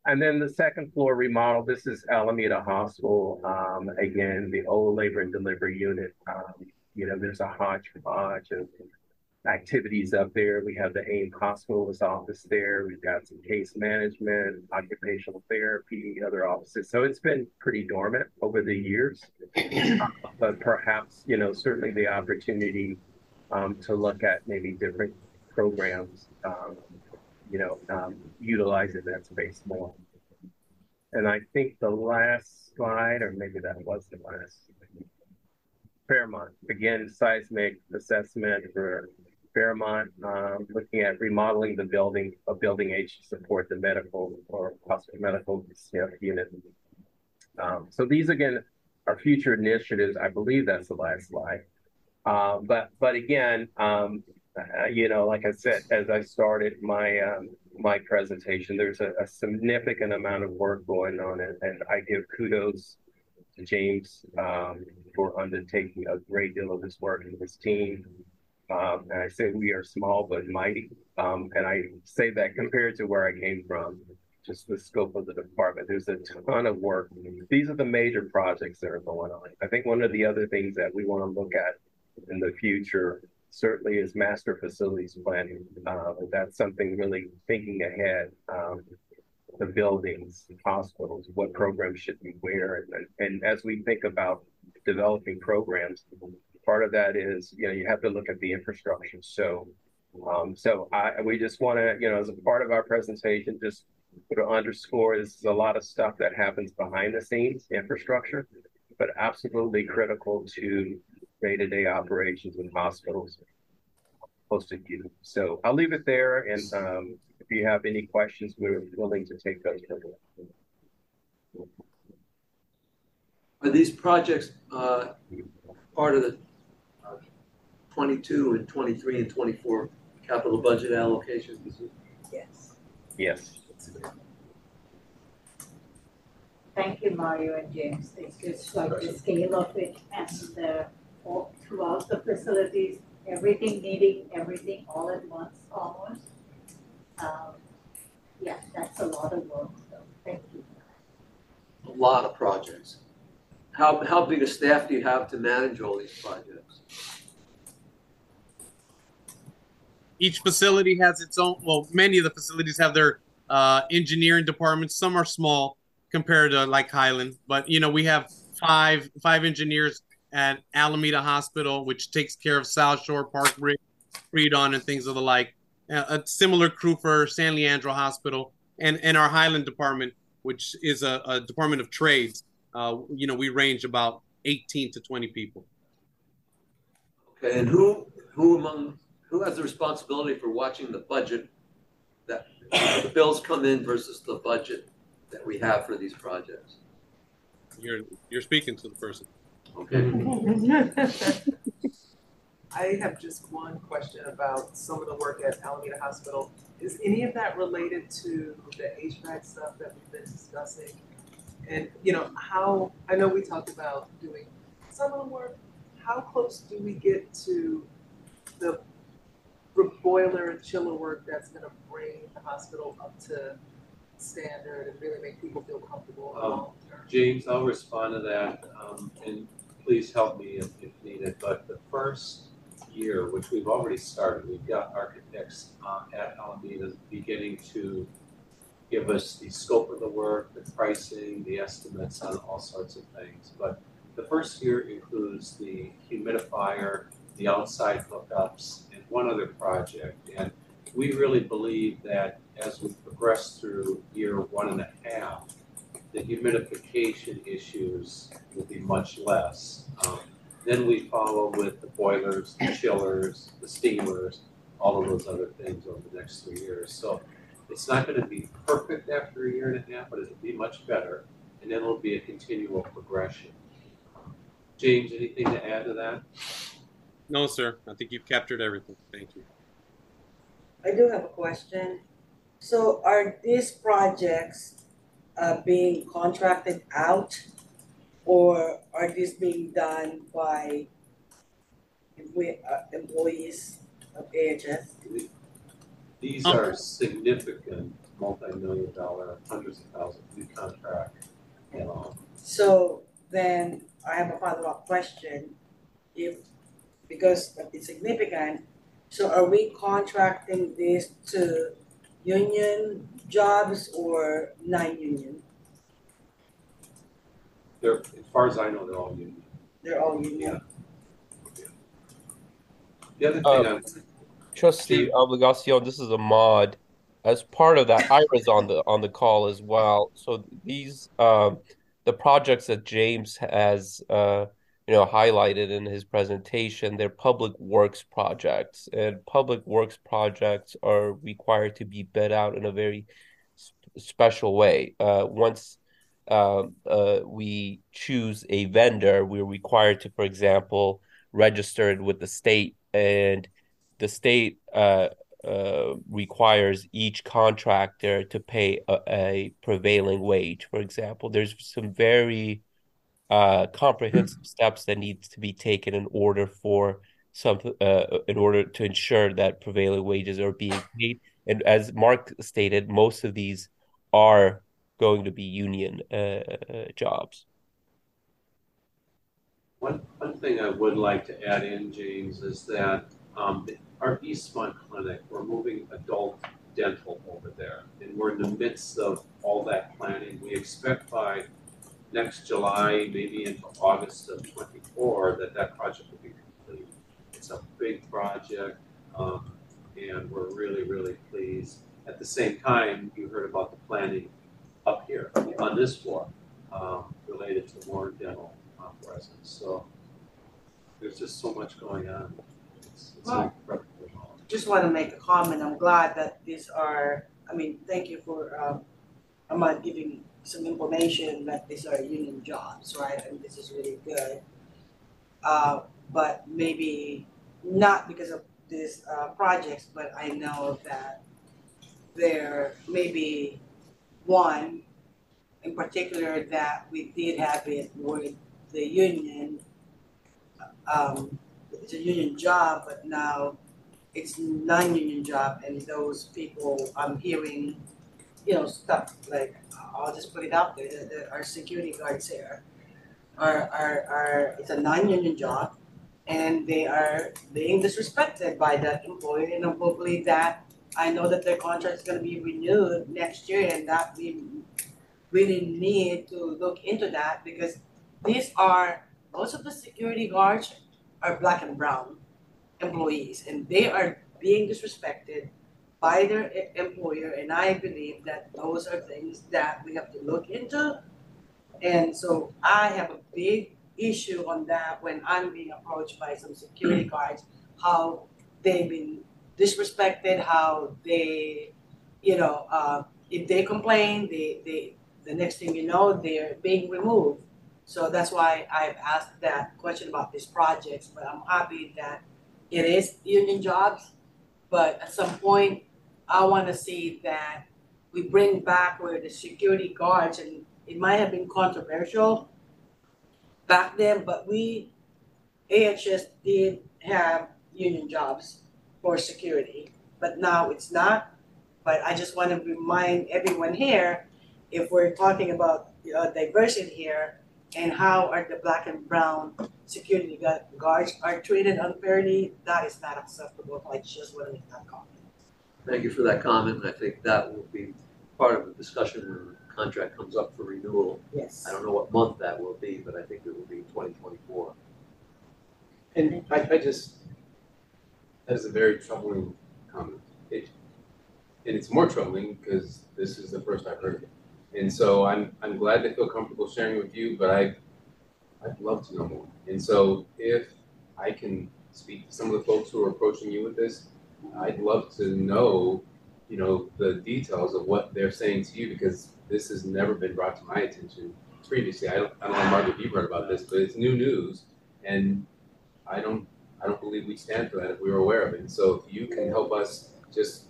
And then the second floor remodel, this is Alameda Hospital. Um, again, the old labor and delivery unit. Um, you know, there's a hodgepodge of activities up there. We have the AIM hospitalist office there. We've got some case management, occupational therapy, other offices. So it's been pretty dormant over the years. but perhaps, you know, certainly the opportunity um, to look at maybe different programs, um, you know, um, utilizing that space more. And I think the last slide, or maybe that was the last. Fairmont, again, seismic assessment for Fairmont, um, looking at remodeling the building, a building H to support the medical or hospital medical unit. Um, so these again are future initiatives. I believe that's the last slide. Uh, but but again, um, uh, you know, like I said, as I started my um, my presentation, there's a, a, significant amount of work going on, and, and I give kudos to James um, for undertaking a great deal of this work and his team. Um, and I say we are small but mighty, um, and I say that compared to where I came from, just the scope of the department. There's a ton of work. These are the major projects that are going on. I think one of the other things that we want to look at in the future certainly is master facilities planning. Uh, that's something really thinking ahead. Um, the buildings, hospitals, what programs should be where, and, and as we think about developing programs, part of that is you know you have to look at the infrastructure. So, um, so I we just want to you know as a part of our presentation, just to underscore this is a lot of stuff that happens behind the scenes, infrastructure, but absolutely critical to day-to-day operations in hospitals post acute. So I'll leave it there, and um, if you have any questions, we're willing to take those. Are these projects uh, part of the uh, 22 and 23 and 24 capital budget allocations? Yes. Yes. Thank you, Mario and James. It's just like the scale of it and the all throughout the facilities, everything needing everything all at once almost. Um, yeah, that's a lot of work, so thank you. A lot of projects. How, how big a staff do you have to manage all these projects? Each facility has its own, well, many of the facilities have their uh, engineering departments. Some are small compared to like Highland, but you know, we have five, five engineers at Alameda Hospital, which takes care of South Shore, Park Bridge, Freedon, and things of the like. a similar crew for San Leandro Hospital and, and our Highland Department, which is a, a department of trades. Uh, you know, we range about 18 to 20 people. Okay, and who who among who has the responsibility for watching the budget that the bills come in versus the budget that we have for these projects? You're you're speaking to the person. Okay. I have just one question about some of the work at Alameda Hospital. Is any of that related to the HVAC stuff that we've been discussing? And, you know, how, I know we talked about doing some of the work, how close do we get to the boiler and chiller work that's gonna bring the hospital up to standard and really make people feel comfortable um, long term? James, I'll respond to that, um, and please help me if, if needed, but the first year, which we've already started, we've got architects uh, at Alameda beginning to give us the scope of the work, the pricing, the estimates on all sorts of things. But the first year includes the humidifier, the outside hookups, and one other project. And we really believe that as we progress through year one and a half, the humidification issues will be much less. Um, then we follow with the boilers, the chillers, the steamers, all of those other things over the next three years. So it's not going to be perfect after a year and a half, but it'll be much better. And then it'll be a continual progression. James, anything to add to that? No, sir. I think you've captured everything. Thank you. I do have a question. So are these projects uh being contracted out? Or are these being done by uh employees of AHS? These are significant multi-million dollar, hundreds of thousands, we contract. So then I have a follow-up question. If, because it's significant, so are we contracting this to union jobs or non-union? They're, as far as I know, they're all union. They're all union? The other thing Uh, I'm Trustee Obligacion, this is a mod. As part of that, Ira's on the on the call as well. So these um the projects that James has uh you know highlighted in his presentation, they're public works projects, and public works projects are required to be bid out in a very sp- special way. Uh, once uh, uh, we choose a vendor, we're required to, for example, register it with the state and the state uh, uh, requires each contractor to pay a, a prevailing wage. For example, there's some very uh, comprehensive steps that needs to be taken in order for some uh, in order to ensure that prevailing wages are being paid. And as Mark stated, most of these are going to be union uh, jobs. One, one thing I would like to add in, James, is that um, our Eastmont Clinic, we're moving adult dental over there. And we're in the midst of all that planning. We expect by next July, maybe into August of twenty-four, that that project will be complete. It's a big project, um, and we're really, really pleased. At the same time, you heard about the planning up here on this floor, um, related to more dental presence. So there's just so much going on. It's, it's incredible. Just wanna make a comment, I'm glad that these are, I mean, thank you for um I'm not giving some information that these are union jobs, right, and this is really good. Uh but maybe not because of these uh projects, but I know that there may be one in particular that we did have it with the union. Um it's a union job, but now it's non-union job and those people I'm hearing, you know, stuff like, I'll just put it out there, our security guards here are are are, it's a non-union job and they are being disrespected by the employer and hopefully that I know that their contract is gonna be renewed next year and that we really need to look into that because these are, most of the security guards are black and brown employees and they are being disrespected by their employer and I believe that those are things that we have to look into. And so I have a big issue on that when I'm being approached by some security guards, how they've been disrespected, how they, you know, uh, if they complain, they, they, the next thing you know, they're being removed. So that's why I've asked that question about these projects, but I'm happy that it is union jobs. But at some point, I wanna see that we bring back where the security guards, and it might have been controversial back then, but we, AHS did have union jobs for security, but now it's not. But I just wanna remind everyone here, if we're talking about, you know, diversity here, and how are the black and brown security guards are treated unfairly, that is not acceptable, I just wanna make that comment. Thank you for that comment, and I think that will be part of the discussion when the contract comes up for renewal. Yes. I don't know what month that will be, but I think it will be twenty twenty-four. And I, I just, that is a very troubling comment. It, and it's more troubling because this is the first I've heard of it. And so I'm, I'm glad to feel comfortable sharing with you, but I, I'd love to know more. And so if I can speak to some of the folks who are approaching you with this, I'd love to know, you know, the details of what they're saying to you because this has never been brought to my attention previously. I don't, I don't know, Margaret, if you've heard about this, but it's new news. And I don't, I don't believe we stand for that if we were aware of it. And so if you can help us just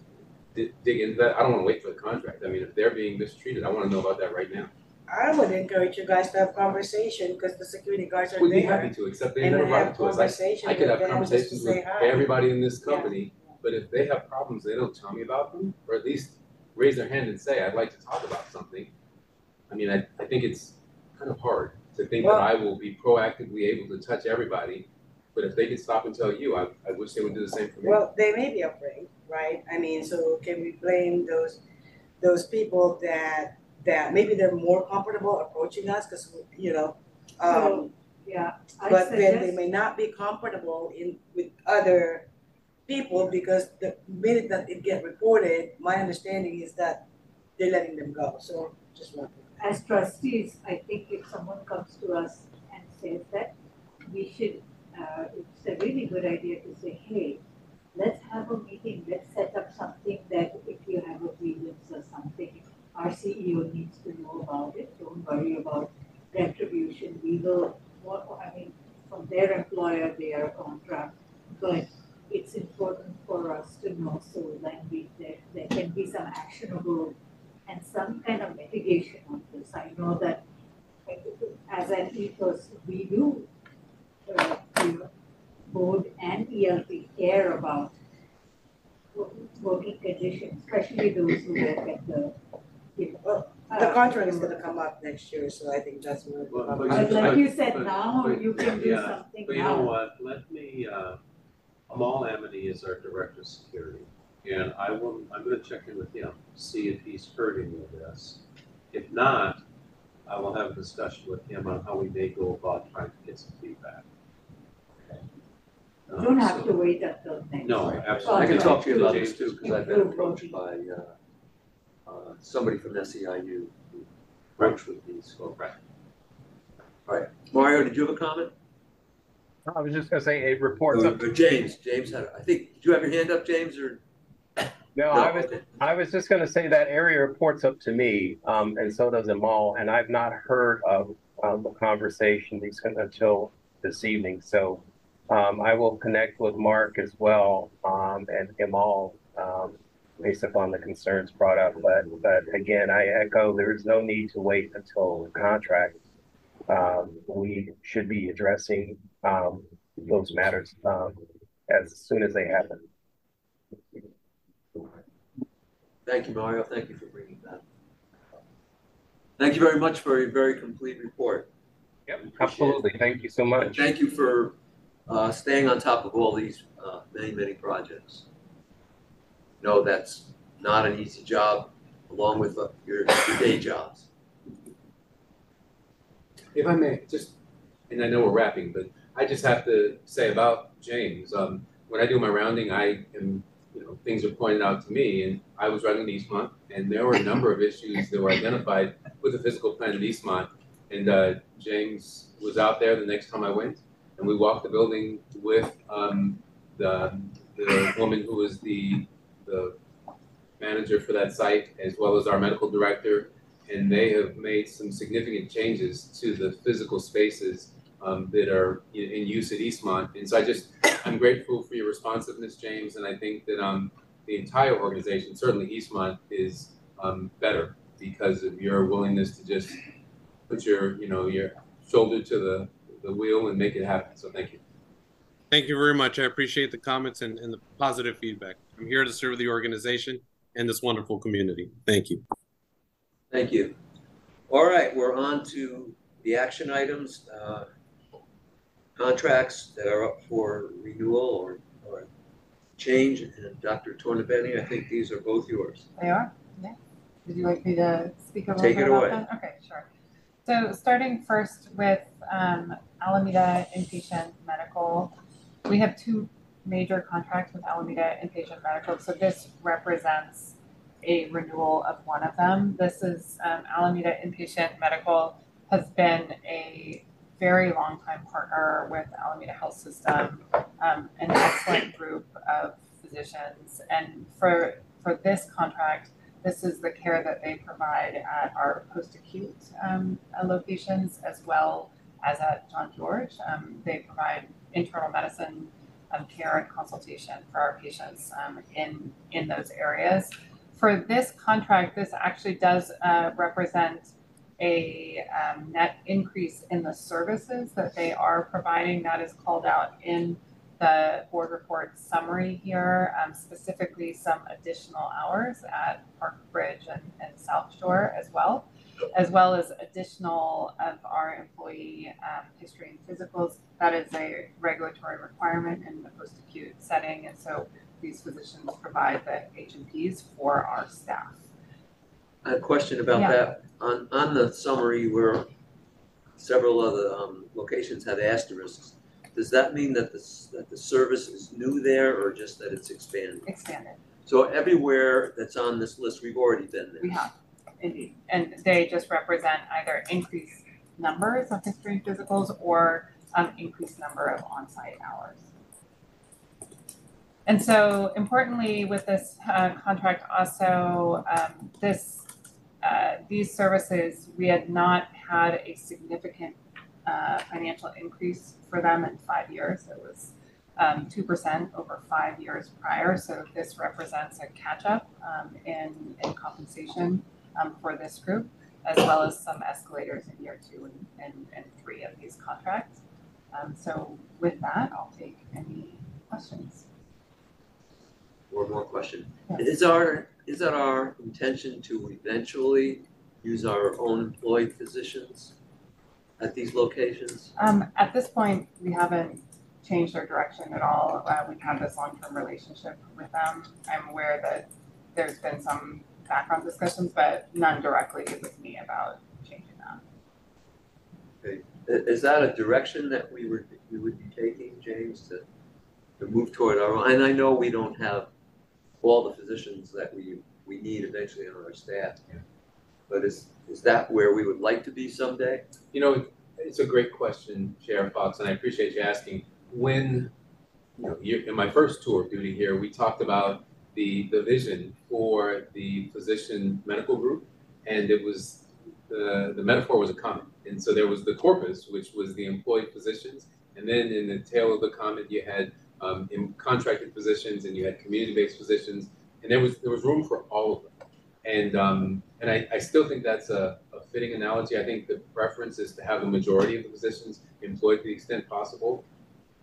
di- dig into that. I don't wanna wait for the contract. I mean, if they're being mistreated, I wanna know about that right now. I would encourage you guys to have conversation, because the security guards are We'd be there. happy to, except they And never brought have it to us. I, conversation I could have them just to conversations with say hi. everybody in this company, but if they have problems, they don't tell me about them, or at least raise their hand and say, I'd like to talk about something. I mean, I, I think it's kind of hard to think that I will be proactively able to touch everybody, but if they could stop and tell you, I, I wish they would do the same for me. Well, they may be afraid, right? I mean, so can we blame those, those people that, that maybe they're more comfortable approaching us, cause, you know, um, So, yeah, I but then they may not be comfortable in, with other people, because the minute that it get reported, my understanding is that they're letting them go, so just one. as trustees, I think if someone comes to us and says that, we should, uh, it's a really good idea to say, hey, let's have a meeting, let's set up something that if you have a grievance or something, our CEO needs to know about it, don't worry about retribution, we will, I mean, from their employer, their contract, but it's important for us to know, so that we, there, there can be some actionable and some kind of mitigation on this. I know that uh, as an ethos, we do, uh, you know, board and ELP care about working conditions, especially those who work at the, you know. The uh, contract is gonna come up next year, so I think that's when. Well, But like you said, now but- you can do yeah, something But you know what, let me, uh, Amal Amity is our director of security, and I will, I'm gonna check in with him, see if he's heard any of this. If not, I will have a discussion with him on how we may go about trying to get some feedback. You don't have to wait until next. No, absolutely. I can talk to you about this too, because I've been approached by, uh, uh, somebody from SEIU who works with these folks. Right. All right, Mario, did you have a comment? I was just gonna say, it reports Uh, up, James, James had, I think, did you have your hand up, James, or? no, I was, okay. I was just gonna say that area reports up to me, um, and so does Amal, and I've not heard of, um, the conversation until this evening, so, um, I will connect with Mark as well, um, and Amal, um, based upon the concerns brought up, but, but again, I echo, there is no need to wait until the contract. Um, we should be addressing, um, those matters, um, as soon as they happen. Thank you, Mario, thank you for bringing that. Thank you very much for a very complete report. Yep, absolutely. Thank you so And much. thank you for, uh, staying on top of all these, uh, many, many projects. No, that's not an easy job, along with uh, your, your day jobs. If I may, just, and I know we're wrapping, but I just have to say about James, um, when I do my rounding, I am, you know, things are pointed out to me, and I was running Eastmont, and there were a number of issues that were identified with the physical plan of Eastmont, and, uh, James was out there the next time I went, and we walked the building with, um, the, the woman who was the, the manager for that site, as well as our medical director, and they have made some significant changes to the physical spaces um, that are in, in use at Eastmont. And so I just, I'm grateful for your responsiveness, James, and I think that um, the entire organization, certainly Eastmont, is um, better because of your willingness to just put your, you know, your shoulder to the, the wheel and make it happen. So thank you. Thank you very much. I appreciate the comments and, and the positive feedback. I'm here to serve the organization and this wonderful community. Thank you. Thank you. All right, we're on to the action items, uh, contracts that are up for renewal or, or change. And Dr. Tornabene, I think these are both yours. They are, yeah. Would you like me to speak a little Take bit it about away. them? Okay, sure. So starting first with um, Alameda Inpatient Medical, we have two major contracts with Alameda Inpatient Medical. So this represents a renewal of one of them. This is um, Alameda Inpatient Medical has been a very long time partner with Alameda Health System, um, an excellent group of physicians. And for for this contract, this is the care that they provide at our post-acute um, locations as well as at John George. Um, they provide internal medicine um, care and consultation for our patients um, in in those areas. for this contract, this actually does uh, represent a um, net increase in the services that they are providing. That is called out in the board report summary here, um, specifically some additional hours at Park Bridge and, and South Shore as well, as well as additional of our employee um, history and physicals. That is a regulatory requirement in the post-acute setting, and so these physicians provide the H and Ps for our staff. I have a question about Yeah. that. On, on the summary where several of the, um, locations have asterisks, does that mean that the, s- that the service is new there or just that it's expanded? Expanded, So everywhere that's on this list, we've already been there. we have, indeed, and they just represent either increased numbers of history and physicals or um, increased number of on-site hours. And so importantly, with this uh, contract also, um, this, uh, these services, we had not had a significant uh, financial increase for them in five years. It was um, 2% over five years prior. So this represents a catch-up um, in, in compensation um, for this group, as well as some escalators in year two and, and, and three of these contracts. Um, so with that, I'll take any questions. One more question. Yes. Is our, is that our intention to eventually use our own employed physicians at these locations? Um, at this point, we haven't changed our direction at all. Uh, we've had this long-term relationship with them. I'm aware that there's been some background discussions, but none directly with me about changing that. Okay. Is that a direction that we would, we would be taking, James, to, to move toward our own? And I know we don't have all the physicians that we, we need eventually on our staff. But is, is that where we would like to be someday? You know, it's a great question, Chair Fox, and I appreciate you asking. When, you know, in my first tour of duty here, we talked about the, the vision for the physician medical group, and it was, the, the metaphor was a comet. And so there was the corpus, which was the employed physicians, and then in the tail of the comet, you had um, in contracted positions and you had community-based positions, and there was, there was room for all of them. And, um, and I, I still think that's a, a fitting analogy. I think the preference is to have the majority of the positions employed to the extent possible.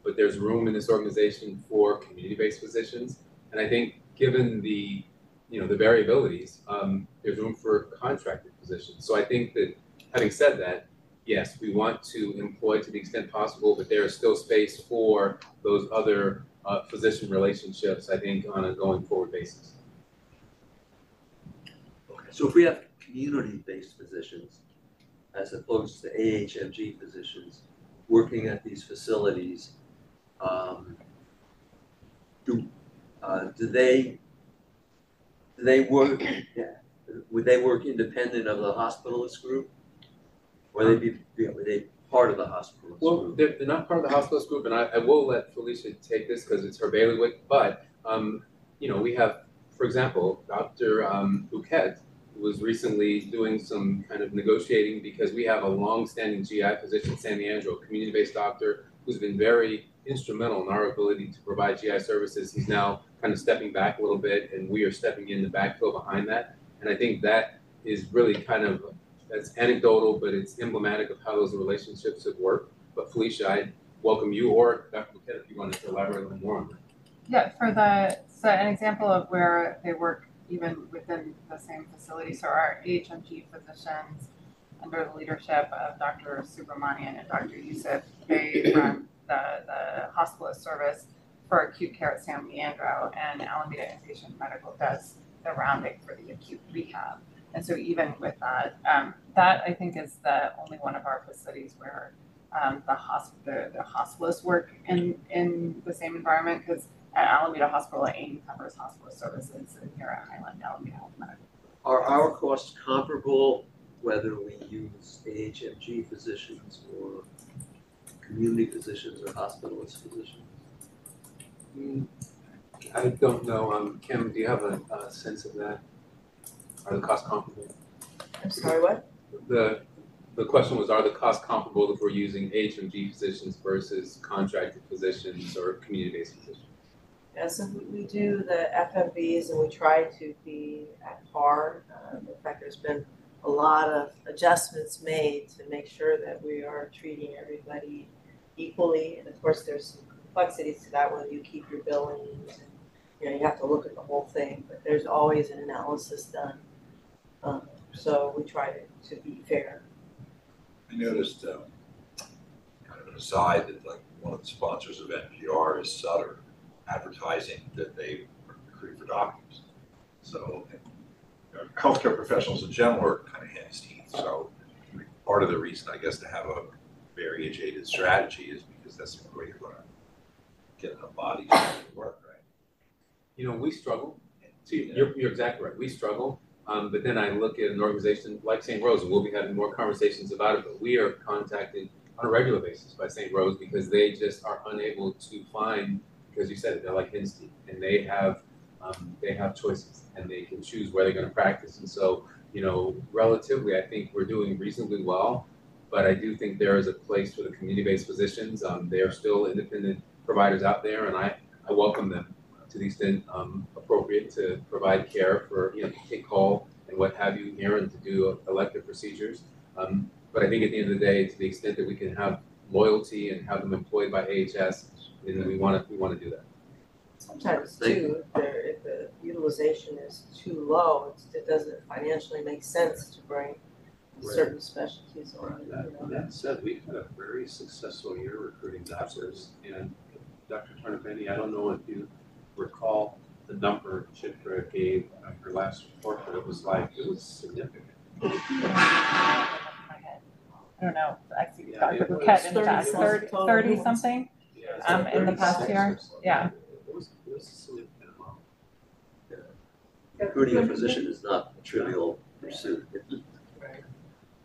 But there's room in this organization for community-based positions. And I think given the, you know, the variabilities, um, there's room for contracted positions. So I think that having said that, yes, we want to employ to the extent possible, but there is still space for those other uh, physician relationships, I think, on a going forward basis. Okay, so if we have community-based physicians as opposed to AHMG physicians working at these facilities, um, do, uh, do they, do they work, yeah, would they work independent of the hospitalist group? Or they be, be- would they part of the hospitalist Well, group? they're, they're not part of the hospitalist group, and I, I will let Felicia take this because it's her bailiwick, but, um, you know, we have, for example, Dr. Um, Bouquet was recently doing some kind of negotiating because we have a long-standing GI physician, San a community-based doctor who's been very instrumental in our ability to provide GI services. He's now kind of stepping back a little bit, and we are stepping in the backfill behind that. And I think that is really kind of, that's anecdotal, but it's emblematic of how those relationships have worked. But Felicia, I welcome you or Dr. Bouquet if you wanted to elaborate a little more on that. Yeah, for the, so an example of where they work even within the same facility, so our AHMG physicians, under the leadership of Dr. Subramanian and Dr. Yusuf, they run the, the hospitalist service for acute care at San Leandro, and Alameda Inpatient Medical does the rounding for the acute rehab. And so even with that, um, that I think is the only one of our facilities where um, the hosp, the, the hospitalists work in, in the same environment, because at Alameda Hospital, AIM covers hospital services, and here at Highland, Alameda Health Medical. Are our costs comparable whether we use AHMG physicians or community physicians or hospitalist physicians? Mm, I don't know, um, Kim, do you have a, a sense of that? Are the costs comparable? I'm sorry, what? The, the question was, are the costs comparable if we're using HMG physicians versus contracted physicians or community-based physicians? Yeah, so we, do the FMVs and we try to be at par. Um, in fact, there's been a lot of adjustments made to make sure that we are treating everybody equally. And of course, there's some complexities to that, whether you keep your billings and, you know, you have to look at the whole thing, but there's always an analysis done. Um, so we try to, to be fair. I noticed, um, kind of an aside, that like one of the sponsors of NPR is Sutter advertising that they recruit for doctors. So, you know, healthcare professionals in general are kind of hen's teeth, so part of the reason, I guess, to have a variegated strategy is because that's the way you're gonna get enough bodies to work, right? You know, we struggle. See, you're, you're exactly right. We struggle. Um, but then I look at an organization like St. Rose, and we'll be having more conversations about it, but we are contacted on a regular basis by St. Rose because they just are unable to find, because you said it, they're like teeth, and they have, um, they have choices, and they can choose where they're gonna practice. And so, you know, relatively, I think we're doing reasonably well, but I do think there is a place for the community-based physicians. Um, they are still independent providers out there, and I, I welcome them to the extent um, appropriate to provide care for, you know, to take call and what have you here and to do elective procedures. Um, but I think at the end of the day, to the extent that we can have loyalty and have them employed by AHS, then we want to, we want to do that. Sometimes too, if there, if the utilization is too low, it's, it doesn't financially make sense to bring certain specialties on, you That, know. that said, we've had a very successful year recruiting doctors, and Dr. Turner I don't know if you recall the number Chitra gave on her last report, but it was like, it was significant. I don't know, I see Yeah, Dr. it was Bouquet in 30 thirty, total. thirty something, Yeah, it's um, like in the past 36 year, something. yeah. It was, it was a significant amount. Recruiting a physician is not a trivial pursuit.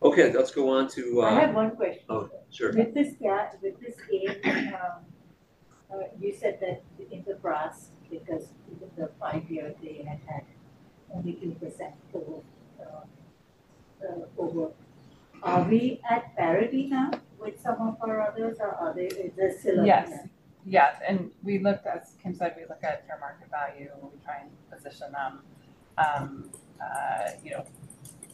Okay, let's go on to, I have uh, one question. oh, sure. With this ga with this game, um, uh, you said that in the past, because in the five year they had had only two percent over, uh, uh, over. Are we at parity now with some of our others, or are they, is there still a? Yes, yes, and we looked, as Kim said, we look at fair market value, and we try and position them, um, uh, you know,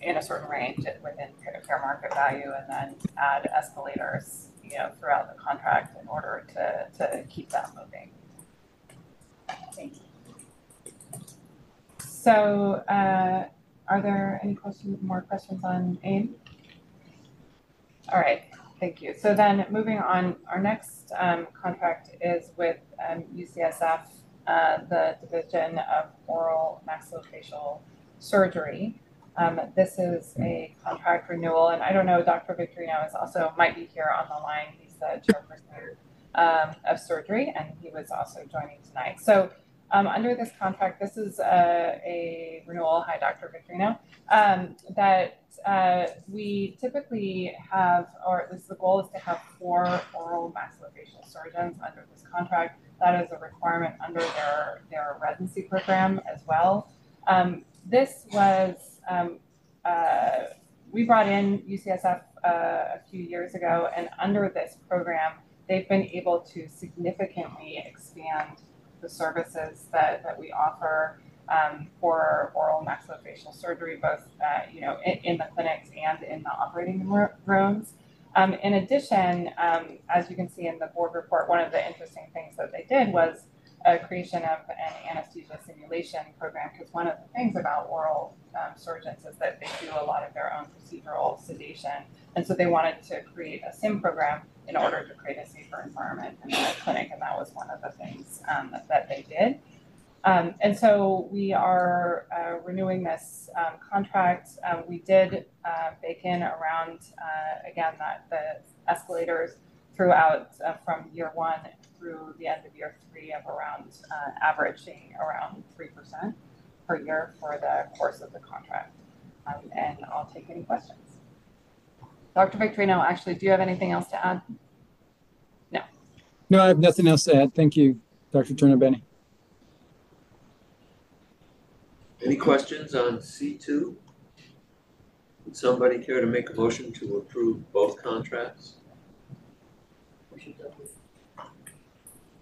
in a certain range within fair fair market value and then add escalators, you know, throughout the contract in order to, to keep that moving. So, uh, are there any questions, more questions on AIM? All right, thank you. So then moving on, our next, um, contract is with, um, UCSF, uh, the Division of Oral Maxillofacial Surgery. Um, this is a contract renewal, and I don't know, Dr. Victorino is also, might be here on the line. He's the chairperson, um, of surgery, and he was also joining tonight. So, um, under this contract, this is a, a renewal, hi, Dr. Victorino, um, that uh, we typically have, or at least the goal is to have four oral maxillofacial surgeons under this contract. That is a requirement under their, their residency program as well. Um, this was, um, uh, we brought in UCSF uh, a few years ago, and under this program, they've been able to significantly expand the services that, that we offer um, for oral maxillofacial surgery, both uh, you know in, in, the clinics and in the operating rooms. Um, in addition, um, as you can see in the board report, one of the interesting things that they did was a creation of an anesthesia simulation program. Because one of the things about oral um, surgeons is that they do a lot of their own procedural sedation, and so they wanted to create a sim program in order to create a safer environment in the clinic, and that was one of the things um, that, they did. Um, and so we are uh, renewing this um, contract. Um, we did uh, bake in around, uh, again, that the escalators throughout uh, from year one through the end of year three of around uh, averaging around 3% per year for the course of the contract. Um, and I'll take any questions. Dr. Victorino, actually, do you have anything else to add? No. No, I have nothing else to add. Thank you, Dr. Tornabene. Any questions on C two? Would somebody care to make a motion to approve both contracts?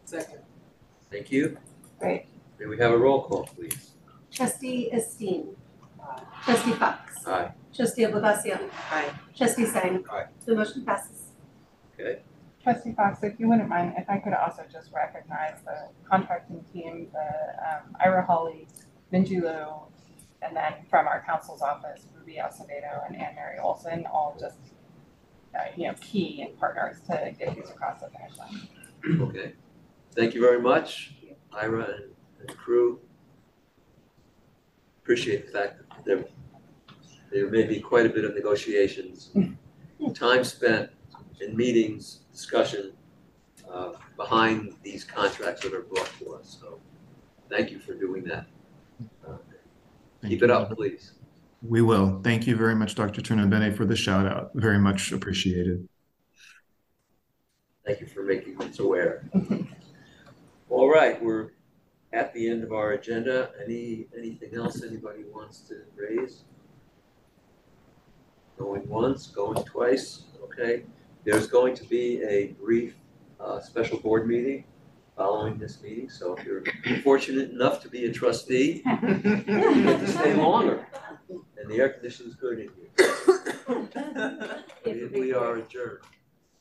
Second. Thank you. Great. May we have a roll call, please? Trustee Esteen. Trustee Fox. Aye. Trustee Alvazio. Aye. Trustee Stein. Aye. The motion passes. Okay. Trustee Fox, if you wouldn't mind, if I could also just recognize the contracting team, the um, Ira Hawley, Minji Lu, and then from our counsel's office, Ruby Acevedo and Anne Mary Olson, all just, uh, you know, key and partners to get these across the finish line. Okay. Thank you very much, Ira and, and crew. Appreciate the fact that there, there may be quite a bit of negotiations, time spent in meetings, discussion, uh, behind these contracts that are brought to us, so thank you for doing that. Uh, Keep it up, please. We will. Thank you very much, Dr. Tornabene, for the shout out. Very much appreciated. Thank you for making us aware. All right, we're at the end of our agenda. Any, anything else anybody wants to raise? Going once, going twice, okay. There's going to be a brief, uh, special board meeting following this meeting, so if you're fortunate enough to be a trustee, you get to stay longer. And the air conditioning's good in here. We- We are adjourned.